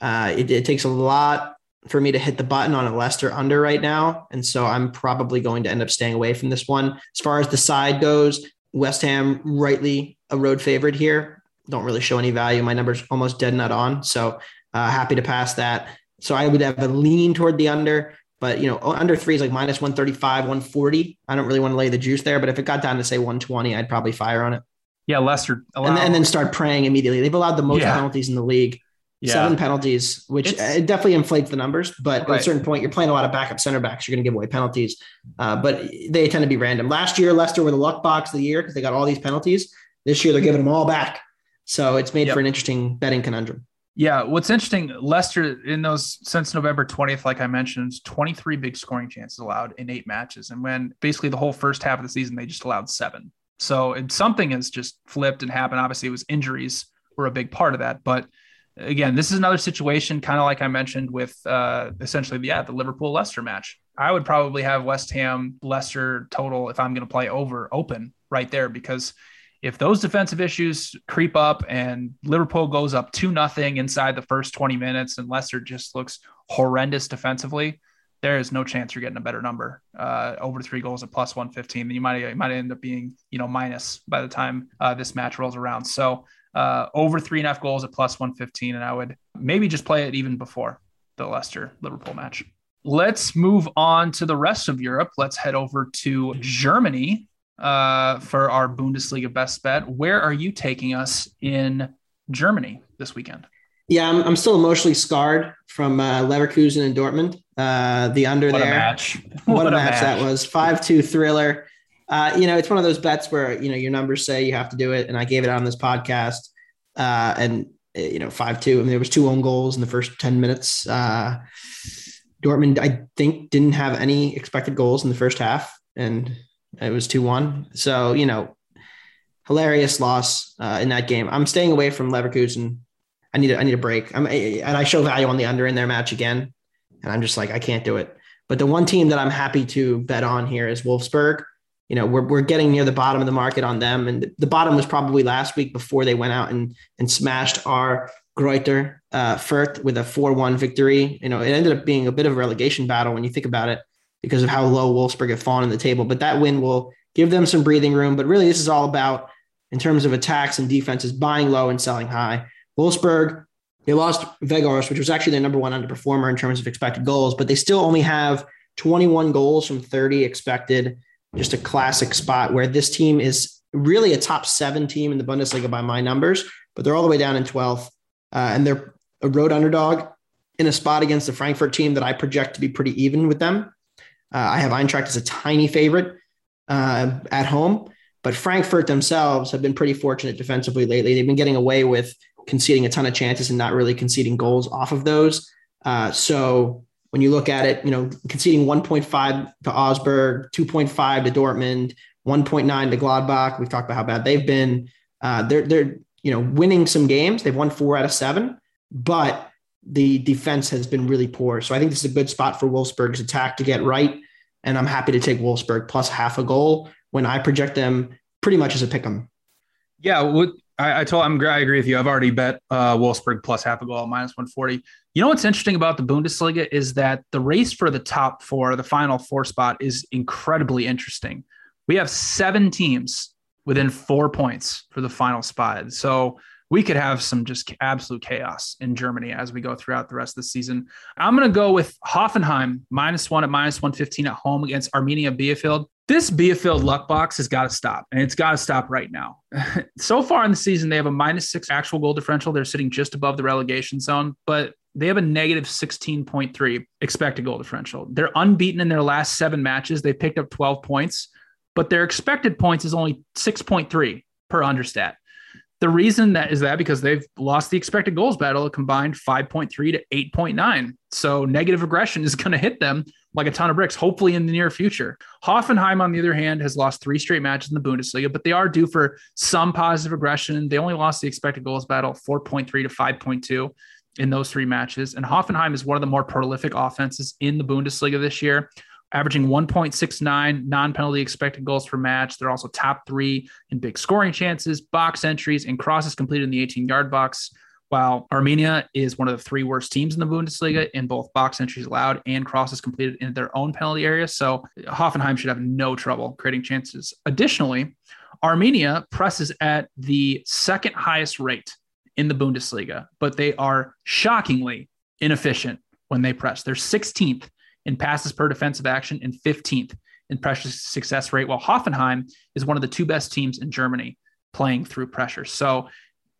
uh, it, it takes a lot for me to hit the button on a Leicester under right now, and so I'm probably going to end up staying away from this one. As far as the side goes, West Ham rightly a road favorite here don't really show any value. My number's almost dead nut on. So uh, happy to pass that. So I would have a lean toward the under, but you know, under three is like minus 135, 140. I don't really want to lay the juice there, but if it got down to say 120, I'd probably fire on it. Yeah, Leicester. And, and, then start praying immediately. They've allowed the most yeah. penalties in the league. Yeah. Seven penalties, which it definitely inflates the numbers. But right. at a certain point, you're playing a lot of backup center backs. You're going to give away penalties, uh, but they tend to be random. Last year, Leicester were the luck box of the year because they got all these penalties. This year, they're giving them all back. So it's made yep. for an interesting betting conundrum. Yeah, what's interesting, Leicester in those since November 20th, like I mentioned, 23 big scoring chances allowed in eight matches. And when basically the whole first half of the season, they just allowed seven. So something has just flipped and happened. Obviously, it was injuries were a big part of that. But again, this is another situation, kind of like I mentioned with uh, essentially, yeah, the Liverpool Leicester match. I would probably have West Ham Leicester total if I'm going to play over open right there because if those defensive issues creep up and Liverpool goes up 2 nothing inside the first 20 minutes and Leicester just looks horrendous defensively, there is no chance you're getting a better number uh, over three goals at plus 115. You might, you might end up being, you know, minus by the time uh, this match rolls around. So uh, over three and a half goals at plus 115. And I would maybe just play it even before the Leicester Liverpool match. let's move on to the rest of Europe. Let's head over to Germany uh, for our Bundesliga best bet. Where are you taking us in Germany this weekend? Yeah, I'm, I'm still emotionally scarred from uh, Leverkusen and Dortmund. Uh, the under What there. a match. What, a match, that was. 5 2 thriller. Uh, you know, it's one of those bets where, you know, your numbers say you have to do it. And I gave it out on this podcast. Uh, and, uh, you know, 5 2. I mean, there was two own goals in the first 10 minutes. Uh, Dortmund, I think, didn't have any expected goals in the first half. And it was 2 1. So, you know, hilarious loss uh, in that game. I'm staying away from Leverkusen. I need a, I need a break. I'm, and I show value on the under in their match again. And I'm just like, I can't do it. But the one team that I'm happy to bet on here is Wolfsburg. You know, we're, we're getting near the bottom of the market on them. And the bottom was probably last week before they went out and, and smashed our Greuther uh, Fürth with a 4 1 victory. You know, it ended up being a bit of a relegation battle when you think about it because of how low Wolfsburg have fallen in the table. But that win will give them some breathing room. But really, this is all about, in terms of attacks and defenses, buying low and selling high. Wolfsburg, they lost Weghorst, which was actually their number one underperformer in terms of expected goals, but they still only have 21 goals from 30 expected. Just a classic spot where this team is really a top seven team in the Bundesliga by my numbers, but they're all the way down in 12th. Uh, and they're a road underdog in a spot against the Frankfurt team that I project to be pretty even with them. Uh, I have Eintracht as a tiny favorite uh, at home, but Frankfurt themselves have been pretty fortunate defensively lately. They've been getting away with conceding a ton of chances and not really conceding goals off of those. Uh, so when you look at it, you know, conceding 1.5 to Augsburg, 2.5 to Dortmund, 1.9 to Gladbach. We've talked about how bad they've been. Uh, they're they're you know winning some games. They've won four out of seven, but the defense has been really poor. So I think this is a good spot for Wolfsburg's attack to get right. And I'm happy to take Wolfsburg plus half a goal when I project them pretty much as a pick 'em. Yeah, what I, I told I'm I agree with you. I've already bet uh, Wolfsburg plus half a goal minus 140. You know what's interesting about the Bundesliga is that the race for the top four, the final four spot, is incredibly interesting. We have seven teams within four points for the final spot. So we could have some just absolute chaos in Germany as we go throughout the rest of the season. I'm going to go with Hoffenheim minus one at minus 115 at home against Arminia Bielefeld. This Bielefeld luck box has got to stop, and it's got to stop right now. so far in the season, they have a minus six actual goal differential. They're sitting just above the relegation zone, but they have a negative 16.3 expected goal differential. They're unbeaten in their last seven matches. They picked up 12 points, but their expected points is only 6.3 per understat. The reason that is that because they've lost the expected goals battle, a combined 5.3 to 8.9. So negative aggression is going to hit them like a ton of bricks, hopefully in the near future. Hoffenheim, on the other hand, has lost three straight matches in the Bundesliga, but they are due for some positive aggression. They only lost the expected goals battle 4.3 to 5.2 in those three matches. And Hoffenheim is one of the more prolific offenses in the Bundesliga this year averaging 1.69 non penalty expected goals per match. They're also top three in big scoring chances, box entries, and crosses completed in the 18 yard box. While Arminia is one of the three worst teams in the Bundesliga in both box entries allowed and crosses completed in their own penalty area. So Hoffenheim should have no trouble creating chances. Additionally, Arminia presses at the second highest rate in the Bundesliga, but they are shockingly inefficient when they press. They're 16th in passes per defensive action and 15th in pressure success rate, while Hoffenheim is one of the two best teams in Germany playing through pressure. So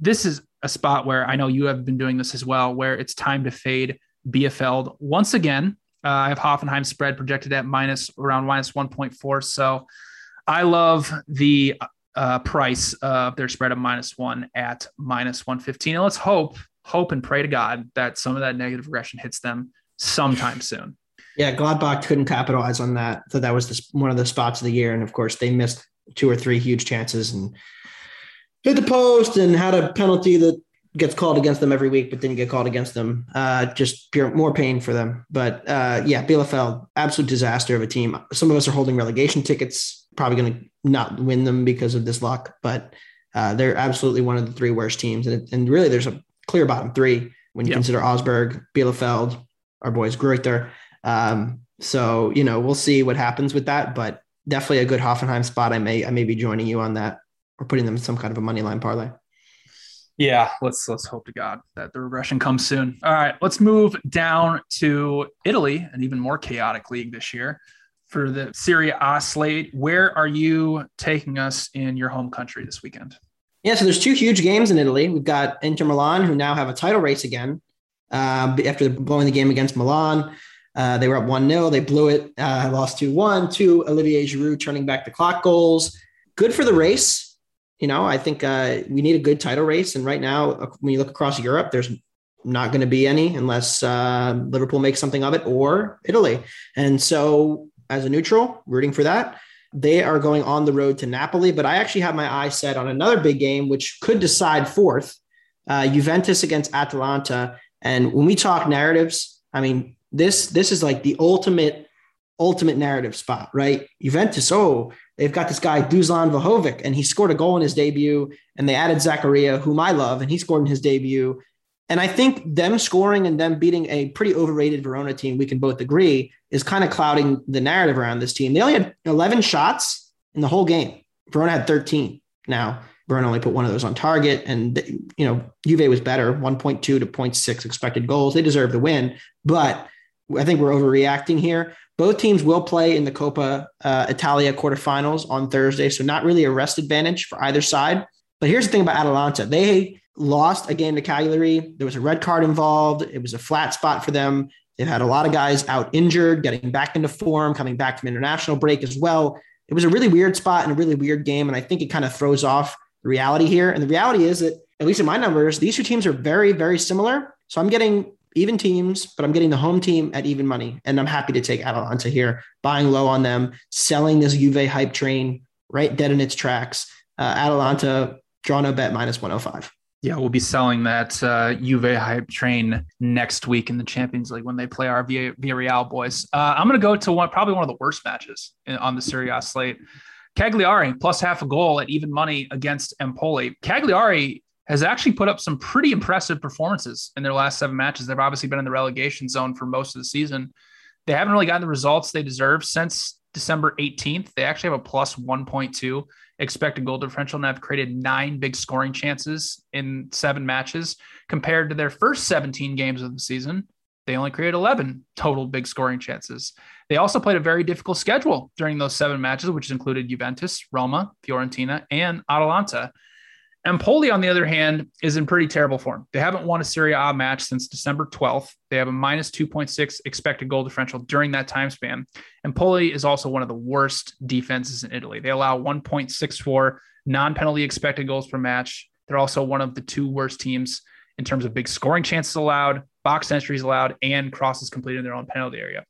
this is a spot where I know you have been doing this as well, where it's time to fade Bielefeld once again. Uh, I have Hoffenheim spread projected at minus around minus 1.4. So I love the uh, price of their spread of minus one at minus 115. And let's hope, hope and pray to God that some of that negative aggression hits them sometime soon. Yeah, Gladbach couldn't capitalize on that. So that was the, one of the spots of the year. And of course, they missed two or three huge chances and hit the post and had a penalty that gets called against them every week, but didn't get called against them. Uh, just pure more pain for them. But uh, yeah, Bielefeld, absolute disaster of a team. Some of us are holding relegation tickets, probably going to not win them because of this luck, but uh, they're absolutely one of the three worst teams. And, and really, there's a clear bottom three when you consider Augsburg, Bielefeld, our boys Greuther. Um, so you know, we'll see what happens with that, but definitely a good Hoffenheim spot. I may I may be joining you on that or putting them in some kind of a money line parlay. Yeah, let's let's hope to God that the regression comes soon. All right, let's move down to Italy, an even more chaotic league this year for the Serie A slate. Where are you taking us in your home country this weekend? Yeah, so there's two huge games in Italy. We've got Inter Milan, who now have a title race again uh, after blowing the game against Milan. Uh, they were up 1 0. They blew it, uh, lost 2 1. Two Olivier Giroud turning back the clock goals. Good for the race. You know, I think uh, we need a good title race. And right now, uh, when you look across Europe, there's not going to be any unless uh, Liverpool makes something of it or Italy. And so, as a neutral, rooting for that. They are going on the road to Napoli, but I actually have my eye set on another big game, which could decide fourth uh, Juventus against Atalanta. And when we talk narratives, I mean, this this is like the ultimate ultimate narrative spot, right? Juventus, oh, they've got this guy Dusan Vlahovic, and he scored a goal in his debut, and they added Zakaria, whom I love, and he scored in his debut. And I think them scoring and them beating a pretty overrated Verona team, we can both agree, is kind of clouding the narrative around this team. They only had 11 shots in the whole game. Verona had 13. Now, Verona only put one of those on target, and you know Juve was better, 1.2 to 0.6 expected goals. They deserve the win, but I think we're overreacting here. Both teams will play in the Coppa uh, Italia quarterfinals on Thursday, so not really a rest advantage for either side. But here's the thing about Atalanta: they lost a game to Cagliari. There was a red card involved. It was a flat spot for them. They've had a lot of guys out injured, getting back into form, coming back from international break as well. It was a really weird spot and a really weird game. And I think it kind of throws off the reality here. And the reality is that, at least in my numbers, these two teams are very, very similar. So I'm getting even teams, but I'm getting the home team at even money. And I'm happy to take Atalanta here, buying low on them, selling this Juve hype train right dead in its tracks. Uh, Atalanta, draw no bet minus 105. Yeah, we'll be selling that uh, Juve hype train next week in the Champions League when they play our Villarreal boys. Uh, I'm going to go to one, probably one of the worst matches on the Serie A slate. Cagliari plus half a goal at even money against Empoli. Cagliari has actually put up some pretty impressive performances in their last seven matches. They've obviously been in the relegation zone for most of the season. They haven't really gotten the results they deserve since December 18th. They actually have a plus 1.2 expected goal differential and have created nine big scoring chances in seven matches compared to their first 17 games of the season. They only created 11 total big scoring chances. They also played a very difficult schedule during those seven matches, which included Juventus, Roma, Fiorentina, and Atalanta. Empoli, on the other hand, is in pretty terrible form. They haven't won a Serie A match since December 12th. They have a minus 2.6 expected goal differential during that time span. Empoli is also one of the worst defenses in Italy. They allow 1.64 non penalty expected goals per match. They're also one of the two worst teams in terms of big scoring chances allowed, box entries allowed, and crosses completed in their own penalty area.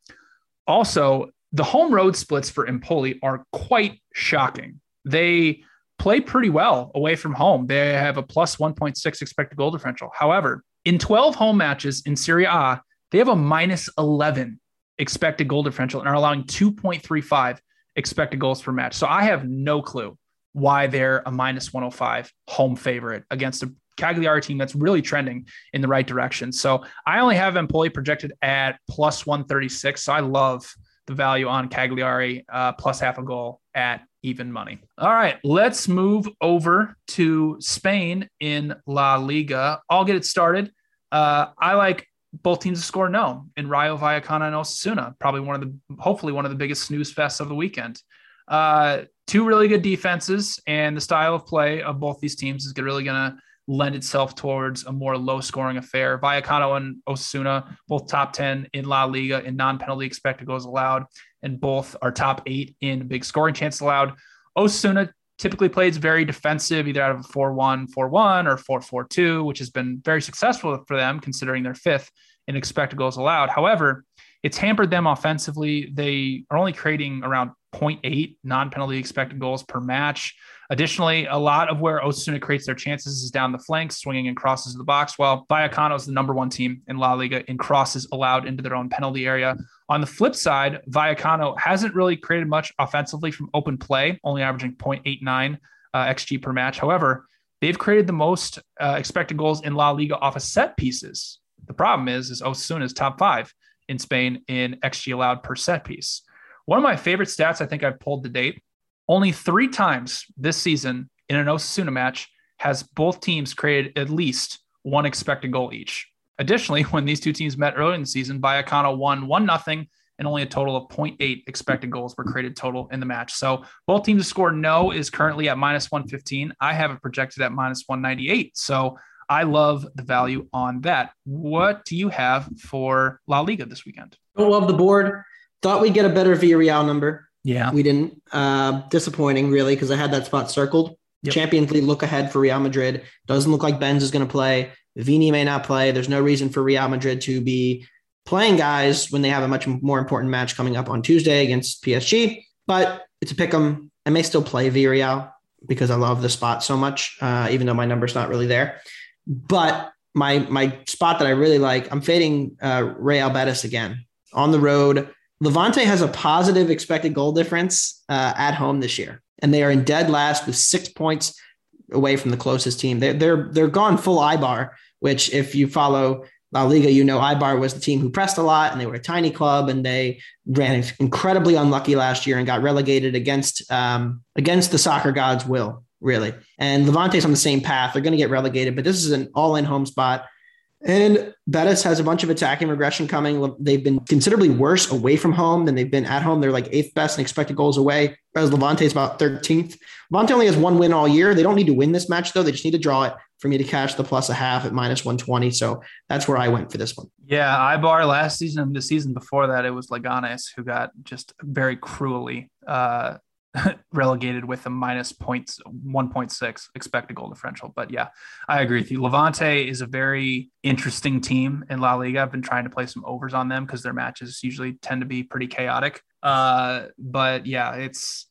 Also, the home road splits for Empoli are quite shocking. They play pretty well away from home. They have a plus 1.6 expected goal differential. However, in 12 home matches in Serie A, they have a minus 11 expected goal differential and are allowing 2.35 expected goals per match. So I have no clue why they're a minus 105 home favorite against a Cagliari team that's really trending in the right direction. So I only have Empoli projected at plus 136. So I love the value on Cagliari uh, plus half a goal at even money. All right, let's move over to Spain in La Liga. I'll get it started. Uh, I like both teams to score no in Rayo Vallecano and Osasuna. Probably one of the, hopefully one of the biggest snooze fests of the weekend. Uh, two really good defenses, and the style of play of both these teams is really going to lend itself towards a more low scoring affair. Vallecano and Osasuna, both top 10 in La Liga in non penalty expected goals allowed, and both are top eight in big scoring chances allowed. Osasuna typically plays very defensive, either out of a 4 1 4 1 or 4 4 2, which has been very successful for them considering they're fifth in expected goals allowed. However, it's hampered them offensively. They are only creating around 0.8 non penalty expected goals per match. Additionally, a lot of where Osasuna creates their chances is down the flanks, swinging and crosses to the box, while Vallecano is the number one team in La Liga in crosses allowed into their own penalty area. On the flip side, Vallecano hasn't really created much offensively from open play, only averaging 0.89 uh, XG per match. However, they've created the most uh, expected goals in La Liga off of set pieces. The problem is, is Osasuna is top five in Spain in XG allowed per set piece. One of my favorite stats I think I've pulled to date only three times this season in an Osasuna match has both teams created at least one expected goal each. Additionally, when these two teams met earlier in the season, Vallecano won 1 nothing and only a total of 0.8 expected goals were created total in the match. So both teams to score no is currently at minus 115. I have it projected at minus 198. So I love the value on that. What do you have for La Liga this weekend? Don't love the board. Thought we'd get a better Villarreal number. Yeah. We didn't. Uh, disappointing, really, because I had that spot circled. Yep. Champions League look ahead for Real Madrid. Doesn't look like Benz is going to play. Vini may not play. There's no reason for Real Madrid to be playing guys when they have a much more important match coming up on Tuesday against PSG. But it's a pick 'em. I may still play Villarreal because I love the spot so much, uh, even though my number's not really there. But my my spot that I really like, I'm fading uh, Real Betis again on the road. Levante has a positive expected goal difference uh, at home this year, and they are in dead last with six points away from the closest team. They're they're they're gone full Eibar, which if you follow La Liga, you know Eibar was the team who pressed a lot, and they were a tiny club, and they ran incredibly unlucky last year and got relegated against um, against the soccer gods' will really. And Levante's on the same path. They're going to get relegated, but this is an all in home spot. And Betis has a bunch of attacking regression coming. They've been considerably worse away from home than they've been at home. They're like eighth best in expected goals away, whereas Levante's about 13th. Levante only has one win all year. They don't need to win this match, though. They just need to draw it for me to cash the plus a half at minus 120. So that's where I went for this one. Yeah, Eibar last season the season before that, it was Leganes who got just very cruelly uh, relegated with a minus points 1.6 expected goal differential. But yeah, I agree with you. Levante is a very interesting team in La Liga. I've been trying to play some overs on them because their matches usually tend to be pretty chaotic. Uh, but yeah, it's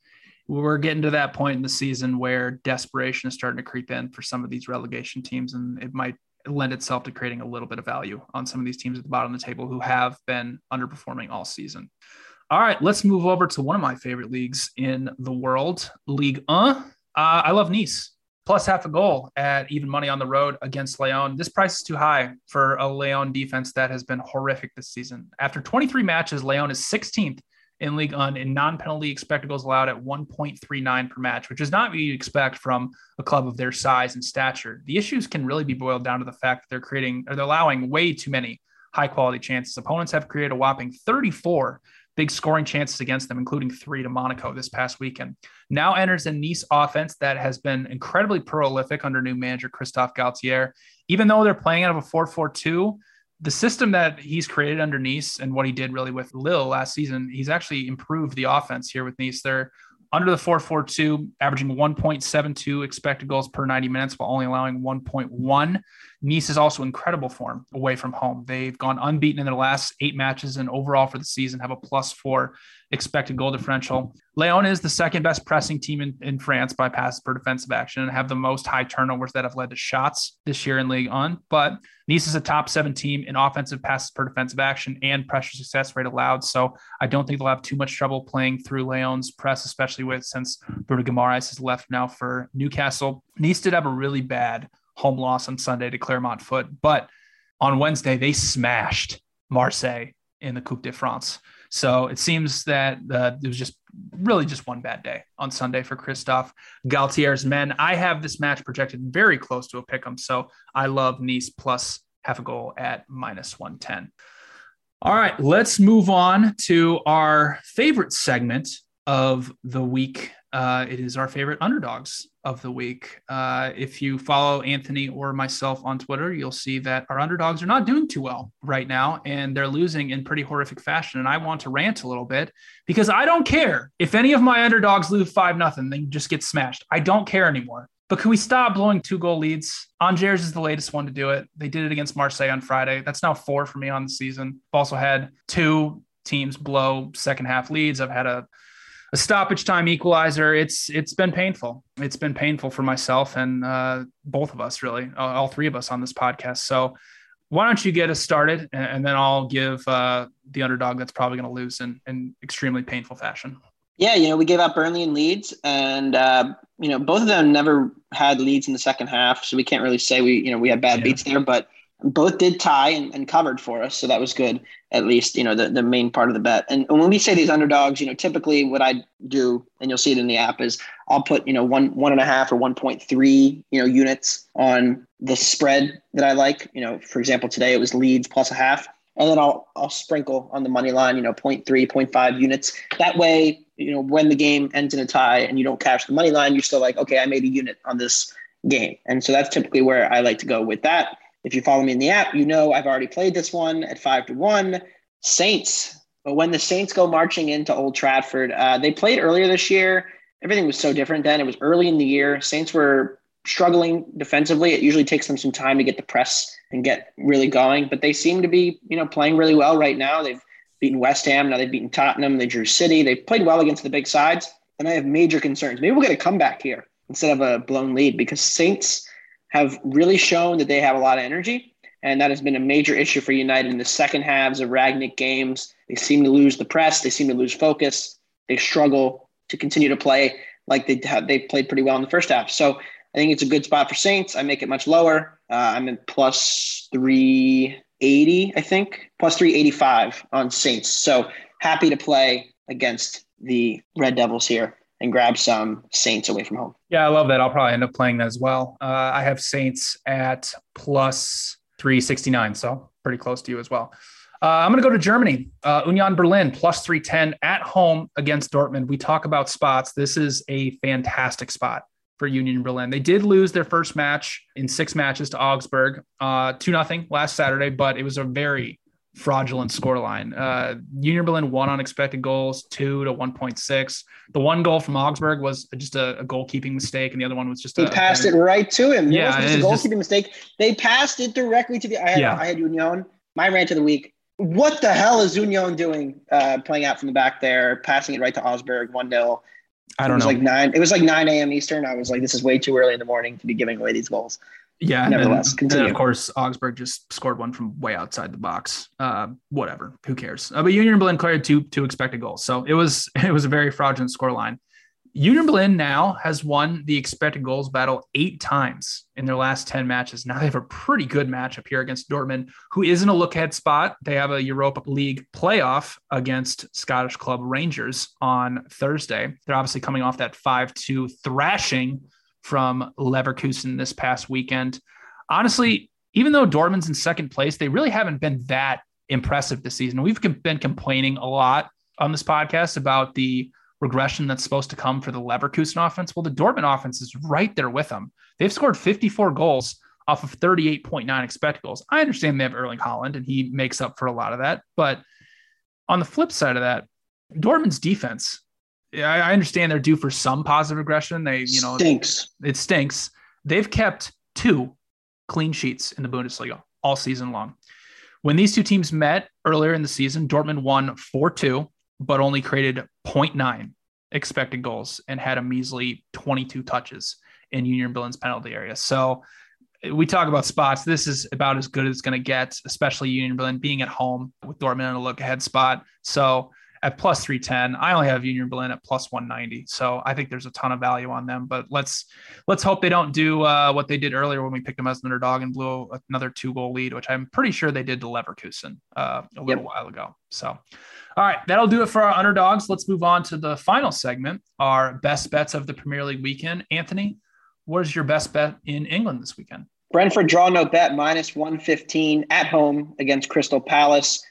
we're getting to that point in the season where desperation is starting to creep in for some of these relegation teams, and it might lend itself to creating a little bit of value on some of these teams at the bottom of the table who have been underperforming all season. All right, let's move over to one of my favorite leagues in the world, League 1. Uh, I love Nice plus half a goal at even money on the road against Lyon. This price is too high for a Lyon defense that has been horrific this season. After 23 matches, Lyon is 16th in League One in non-penalty expected goals allowed at 1.39 per match, which is not what you'd expect from a club of their size and stature. The issues can really be boiled down to the fact that they're creating or they're allowing way too many high quality chances. Opponents have created a whopping 34 big scoring chances against them, including three to Monaco this past weekend. Now enters a Nice offense that has been incredibly prolific under new manager Christophe Galtier. Even though they're playing out of a 4 4 2, the system that he's created under Nice and what he did really with Lille last season, he's actually improved the offense here with Nice. They're under the 442, averaging 1.72 expected goals per 90 minutes while only allowing 1.1. Nice is also incredible form away from home. They've gone unbeaten in their last eight matches and overall for the season have a plus four expected goal differential. Lyon is the second best pressing team in, in France by passes per defensive action and have the most high turnovers that have led to shots this year in League On. But Nice is a top seven team in offensive passes per defensive action and pressure success rate allowed. So I don't think they'll have too much trouble playing through Lyon's press, especially with since Bruno Guimaraes has left now for Newcastle. Nice did have a really bad home loss on Sunday to Clermont Foot, but on Wednesday they smashed Marseille in the Coupe de France. So it seems that uh, it was just really just one bad day on Sunday for Christophe Galtier's men. I have this match projected very close to a pick 'em, so I love Nice plus half a goal at minus 110. All right, let's move on to our favorite segment of the week. Uh, it is our favorite underdogs of the week. Uh, if you follow Anthony or myself on Twitter, you'll see that our underdogs are not doing too well right now and they're losing in pretty horrific fashion. And I want to rant a little bit because I don't care if any of my underdogs lose 5 nothing, they just get smashed. I don't care anymore. But can we stop blowing two goal leads? Angers is the latest one to do it. They did it against Marseille on Friday. That's now four for me on the season. I've also had two teams blow second half leads. I've had a a stoppage time equalizer. It's it's been painful. It's been painful for myself and uh, both of us, really, all three of us on this podcast. So why don't you get us started, and, then I'll give uh, the underdog that's probably going to lose in, in extremely painful fashion. Yeah, you know, we gave out Burnley and Leeds, and uh, you know, both of them never had leads in the second half, so we can't really say we, you know, we had bad yeah. beats there. But both did tie and, and, covered for us, so that was good. At least you know the, the main part of the bet. And when we say these underdogs, you know, typically what I do, and you'll see it in the app, is I'll put you know one one and a half or one point three you know units on the spread that I like. You know, for example, today it was Leeds plus a half, and then I'll I'll sprinkle on the money line, you know, 0. 0.3, 0.5 units. That way, you know, when the game ends in a tie and you don't cash the money line, you're still like, okay, I made a unit on this game, and so that's typically where I like to go with that. If you follow me in the app, you know I've already played this one at five to one. Saints. But when the Saints go marching into Old Trafford, uh, they played earlier this year. Everything was so different then. It was early in the year. Saints were struggling defensively. It usually takes them some time to get the press and get really going, but they seem to be, you know, playing really well right now. They've beaten West Ham. Now they've beaten Tottenham. They drew City. They played well against the big sides. And I have major concerns. Maybe we'll get a comeback here instead of a blown lead because Saints have really shown that they have a lot of energy. And that has been a major issue for United in the second halves of Rangnick games. They seem to lose the press. They seem to lose focus. They struggle to continue to play like they they played pretty well in the first half. So I think it's a good spot for Saints. I make it much lower. Uh, I'm in plus 380, I think, plus 385 on Saints. So happy to play against the Red Devils here and grab some Saints away from home. Yeah, I love that. I'll probably end up playing that as well. Uh, I have Saints at plus 369, so pretty close to you as well. Uh, I'm going to go to Germany. Uh, Union Berlin plus 310 at home against Dortmund. We talk about spots. This is a fantastic spot for Union Berlin. They did lose their first match in six matches to Augsburg, uh, 2 nothing last Saturday, but it was a very fraudulent scoreline. Uh, Union Berlin won on expected goals, two to 1.6. The one goal from Augsburg was just a, a goalkeeping mistake, and the other one was just he a, passed it right to him. Yeah, it was just a goalkeeping just, mistake. They passed it directly to the. I had, yeah. I had Union. My rant of the week. What the hell is Union doing? Uh, playing out from the back there, passing it right to Augsburg, one 0 I don't it was know. Like nine. It was like nine a.m. Eastern. I was like, this is way too early in the morning to be giving away these goals. Yeah. Nevertheless, and. And of course, Augsburg just scored one from way outside the box. Uh, whatever. Who cares? Uh, but Union Berlin cleared two two expected goals, so it was it was a very fraudulent scoreline. Union Berlin now has won the expected goals battle eight times in their last 10 matches. Now they have a pretty good matchup here against Dortmund, who is in a look ahead spot. They have a Europa League playoff against Scottish club Rangers on Thursday. They're obviously coming off that 5 2 thrashing from Leverkusen this past weekend. Honestly, even though Dortmund's in second place, they really haven't been that impressive this season. We've been complaining a lot on this podcast about the regression that's supposed to come for the Leverkusen offense. Well, the Dortmund offense is right there with them. They've scored 54 goals off of 38.9 expected goals. I understand they have Erling Haaland and he makes up for a lot of that. But on the flip side of that, Dortmund's defense I understand they're due for some positive regression. They, you know, stinks. It stinks. They've kept two clean sheets in the Bundesliga all season long. When these two teams met earlier in the season, Dortmund won 4 2, but only created 0.9 expected goals and had a measly 22 touches in Union Berlin's penalty area. So we talk about spots. This is about as good as it's going to get, especially Union Berlin being at home with Dortmund in a look ahead spot. So at plus 310. I only have Union Berlin at plus 190. So I think there's a ton of value on them, but let's, let's hope they don't do uh, what they did earlier when we picked them as an underdog and blew another two goal lead, which I'm pretty sure they did to Leverkusen uh, a little yep. while ago. So, all right, that'll do it for our underdogs. Let's move on to the final segment, our best bets of the Premier League weekend. Anthony, what is your best bet in England this weekend? Brentford draw note bet minus 115 at home against Crystal Palace.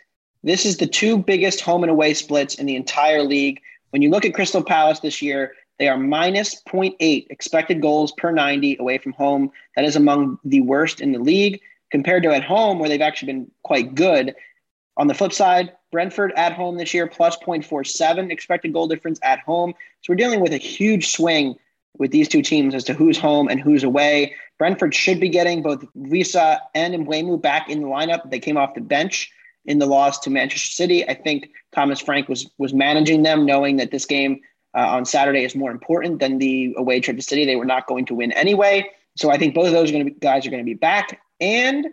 This is the two biggest home and away splits in the entire league. When you look at Crystal Palace this year, they are minus 0.8 expected goals per 90 away from home. That is among the worst in the league compared to at home, where they've actually been quite good. On the flip side, Brentford at home this year, plus 0.47 expected goal difference at home. So we're dealing with a huge swing with these two teams as to who's home and who's away. Brentford should be getting both Wissa and Mbeumo back in the lineup. They came off the bench in the loss to Manchester City. I think Thomas Frank was was managing them, knowing that this game uh, on Saturday is more important than the away trip to City. They were not going to win anyway. So I think both of those are going to be, guys are going to be back, and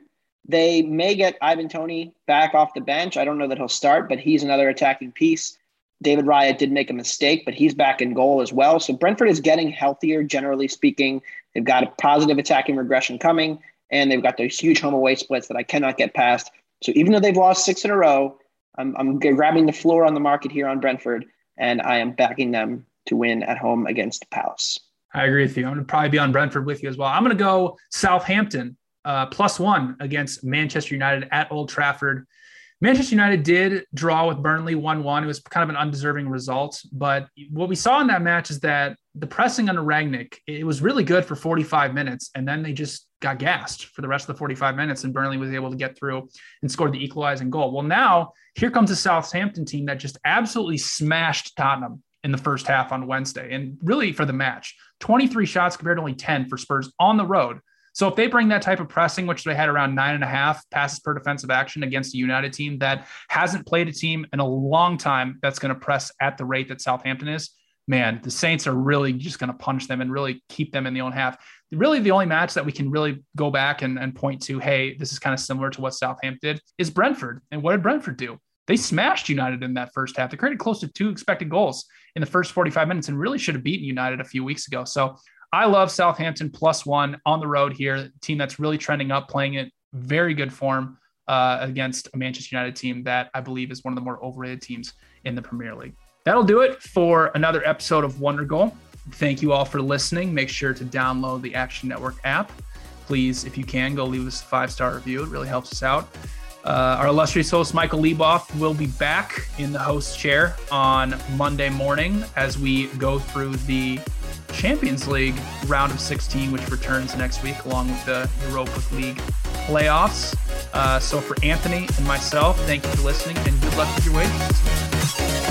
they may get Ivan Toney back off the bench. I don't know that he'll start, but he's another attacking piece. David Raya did make a mistake, but he's back in goal as well. So Brentford is getting healthier, generally speaking. They've got a positive attacking regression coming. and they've got those huge home away splits that I cannot get past. So even though they've lost six in a row, I'm, I'm grabbing the floor on the market here on Brentford, and I am backing them to win at home against Palace. I agree with you. I'm going to probably be on Brentford with you as well. I'm going to go Southampton uh, plus one against Manchester United at Old Trafford. Manchester United did draw with Burnley 1 1. It was kind of an undeserving result. But what we saw in that match is that the pressing under Rangnick, it was really good for 45 minutes. And then they just got gassed for the rest of the 45 minutes. And Burnley was able to get through and score the equalizing goal. Well, now here comes a Southampton team that just absolutely smashed Tottenham in the first half on Wednesday and really for the match. 23 shots compared to only 10 for Spurs on the road. So if they bring that type of pressing, which they had around nine and a half passes per defensive action against a United team that hasn't played a team in a long time that's going to press at the rate that Southampton is, man, the Saints are really just going to punish them and really keep them in the own half. Really, the only match that we can really go back and, and point to, hey, this is kind of similar to what Southampton did, is Brentford. And what did Brentford do? They smashed United in that first half. They created close to two expected goals in the first 45 minutes and really should have beaten United a few weeks ago. So I love Southampton plus one on the road here. Team that's really trending up, playing it very good form uh, against a Manchester United team that I believe is one of the more overrated teams in the Premier League. That'll do it for another episode of Wonder Goal. Thank you all for listening. Make sure to download the Action Network app. Please, if you can, go leave us a five star review. It really helps us out. Uh, our illustrious host, Michael Leboff, will be back in the host chair on Monday morning as we go through the Champions League round of 16, which returns next week, along with the Europa League playoffs. Uh, so, for Anthony and myself, thank you for listening and good luck with your wages.